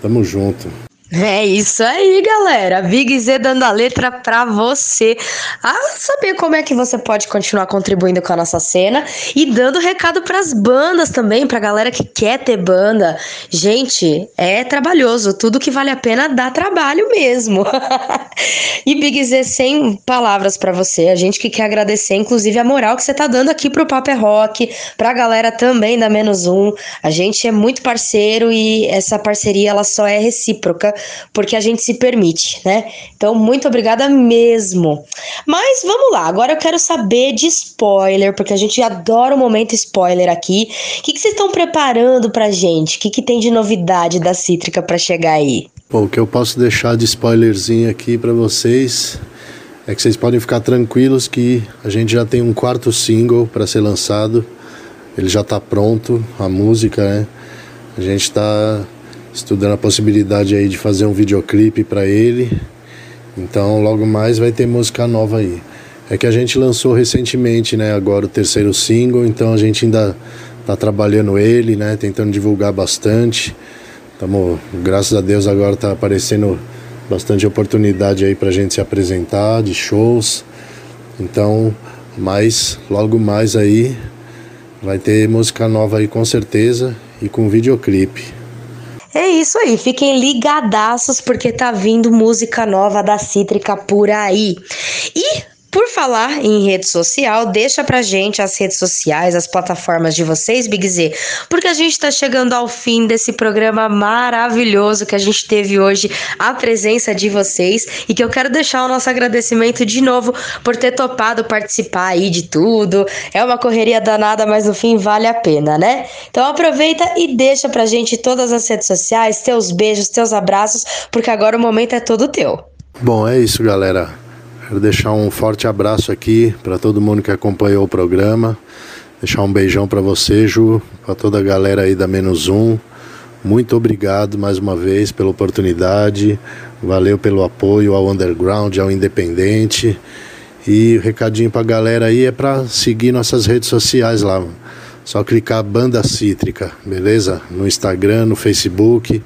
Tamo junto. É isso aí, galera. Big Z dando a letra pra você. A saber como é que você pode continuar contribuindo com a nossa cena e dando recado pras bandas também, pra galera que quer ter banda. Gente, é trabalhoso. Tudo que vale a pena dá trabalho mesmo. e Big Z, sem palavras pra você. A gente que quer agradecer, inclusive, a moral que você tá dando aqui pro Paper Rock, pra galera também da Menos Um. A gente é muito parceiro e essa parceria ela só é recíproca porque a gente se permite, né? Então, muito obrigada mesmo. Mas vamos lá, agora eu quero saber de spoiler, porque a gente adora o momento spoiler aqui. O que, que vocês estão preparando pra gente? O que, que tem de novidade da Cítrica para chegar aí? Bom, o que eu posso deixar de spoilerzinho aqui para vocês é que vocês podem ficar tranquilos que a gente já tem um quarto single para ser lançado. Ele já está pronto, a música, né? A gente está estudando a possibilidade aí de fazer um videoclipe para ele. Então, logo mais vai ter música nova aí. É que a gente lançou recentemente, né, agora o terceiro single, então a gente ainda tá trabalhando ele, né, tentando divulgar bastante. Tamo, graças a Deus agora tá aparecendo bastante oportunidade aí pra gente se apresentar de shows. Então, mais logo mais aí vai ter música nova aí com certeza e com videoclipe. É isso aí, fiquem ligadaços porque tá vindo música nova da Cítrica por aí. E por falar em rede social, deixa pra gente as redes sociais, as plataformas de vocês, Big Z, porque a gente tá chegando ao fim desse programa maravilhoso que a gente teve hoje, a presença de vocês, e que eu quero deixar o nosso agradecimento de novo por ter topado participar aí de tudo. É uma correria danada, mas no fim vale a pena, né? Então aproveita e deixa pra gente todas as redes sociais, teus beijos, teus abraços, porque agora o momento é todo teu. Bom, é isso, galera. Quero deixar um forte abraço aqui para todo mundo que acompanhou o programa. Deixar um beijão para você, Ju, para toda a galera aí da Menos Um. Muito obrigado mais uma vez pela oportunidade. Valeu pelo apoio ao Underground, ao Independente. E o recadinho pra galera aí é para seguir nossas redes sociais lá. Só clicar Banda Cítrica, beleza? No Instagram, no Facebook.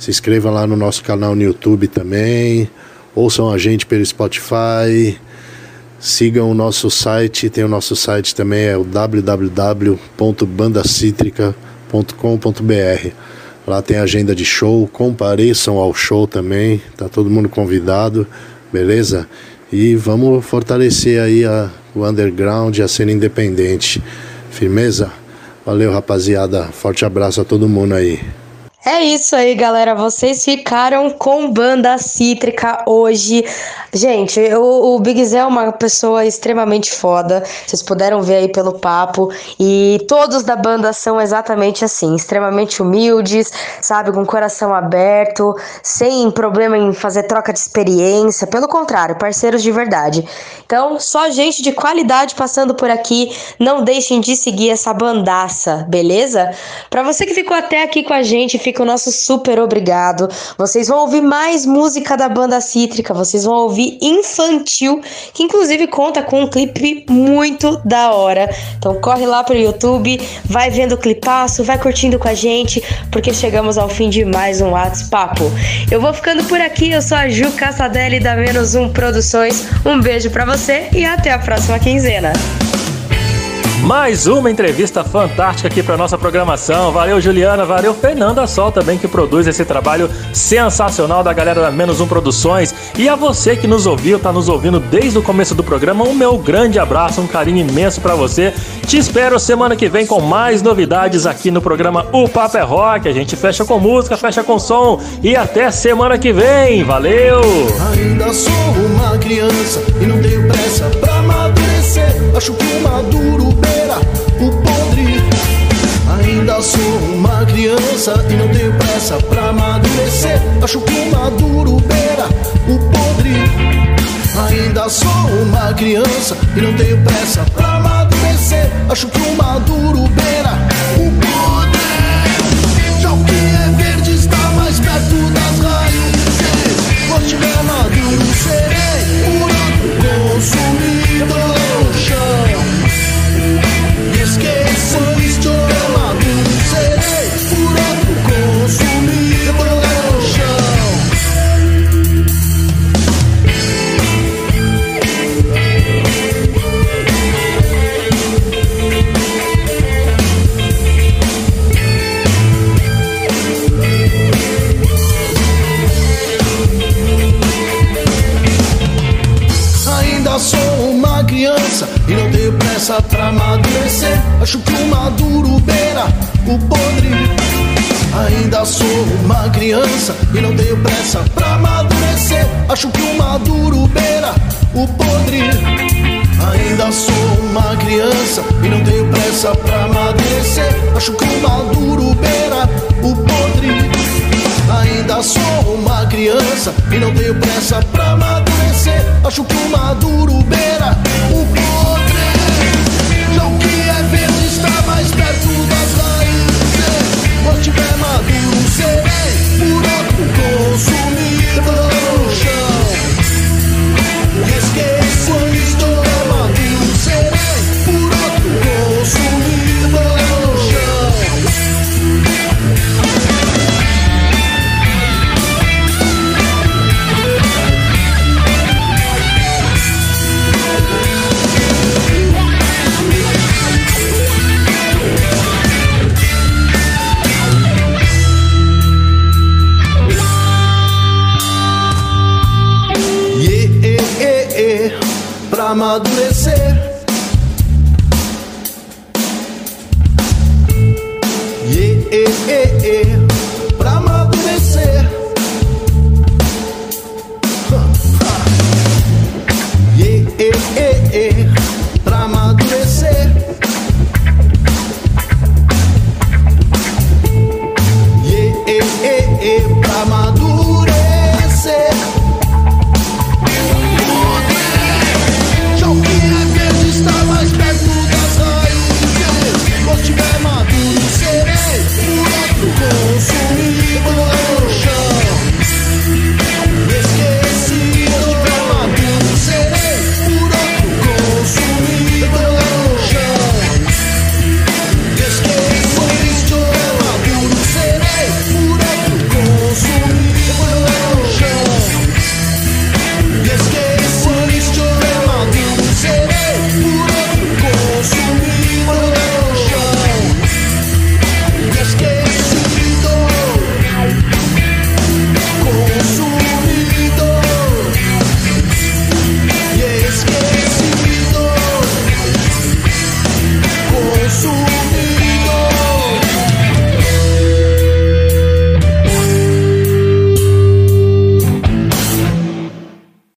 Se inscreva lá no nosso canal no YouTube também ouçam a gente pelo Spotify, sigam o nosso site, tem o nosso site também, é o www.bandacitrica.com.br. Lá tem agenda de show, compareçam ao show também, tá todo mundo convidado, beleza? E vamos fortalecer aí a, o underground, a cena independente. Firmeza? Valeu, rapaziada. Forte abraço a todo mundo aí. É isso aí, galera. Vocês ficaram com banda cítrica hoje. Gente, o, o Big Zé é uma pessoa extremamente foda. Vocês puderam ver aí pelo papo. E todos da banda são exatamente assim: extremamente humildes, sabe? Com coração aberto, sem problema em fazer troca de experiência. Pelo contrário, parceiros de verdade. Então, só gente de qualidade passando por aqui. Não deixem de seguir essa bandaça, beleza? Pra você que ficou até aqui com a gente, fica o nosso super obrigado. Vocês vão ouvir mais música da banda Cítrica, vocês vão ouvir Infantil, que inclusive conta com um clipe muito da hora. Então corre lá pro YouTube, vai vendo o clipaço, vai curtindo com a gente, porque chegamos ao fim de mais um WhatsApp. Eu vou ficando por aqui, eu sou a Ju Cassadelli da Menos Um Produções. Um beijo para você e até a próxima quinzena. Mais uma entrevista fantástica aqui para nossa programação. Valeu, Juliana. Valeu, Fernanda Sol também, que produz esse trabalho sensacional da galera da Menos Um Produções. E a você que nos ouviu, tá nos ouvindo desde o começo do programa, um meu grande abraço, um carinho imenso para você. Te espero semana que vem com mais novidades aqui no programa O Papo é Rock. A gente fecha com música, fecha com som. E até semana que vem. Valeu! Ainda sou uma criança e não tenho pressa pra amadurecer. Acho que o maduro beira o podre. Ainda sou uma criança e não tenho pressa pra amadurecer. Acho que o maduro beira o podre. Ainda sou uma criança e não tenho pressa pra amadurecer. Acho que o maduro beira Acho que o maduro beira o podre. Ainda sou uma criança e não tenho pressa pra amadurecer. Acho que o maduro beira o podre. Ainda sou uma criança e não tenho pressa pra amadurecer. Acho que o maduro beira o podre. Ainda sou uma criança e não tenho pressa pra amadurecer. Acho que o maduro beira o podre. Já o que é verde Quando tiver maduro, por outro consumido pra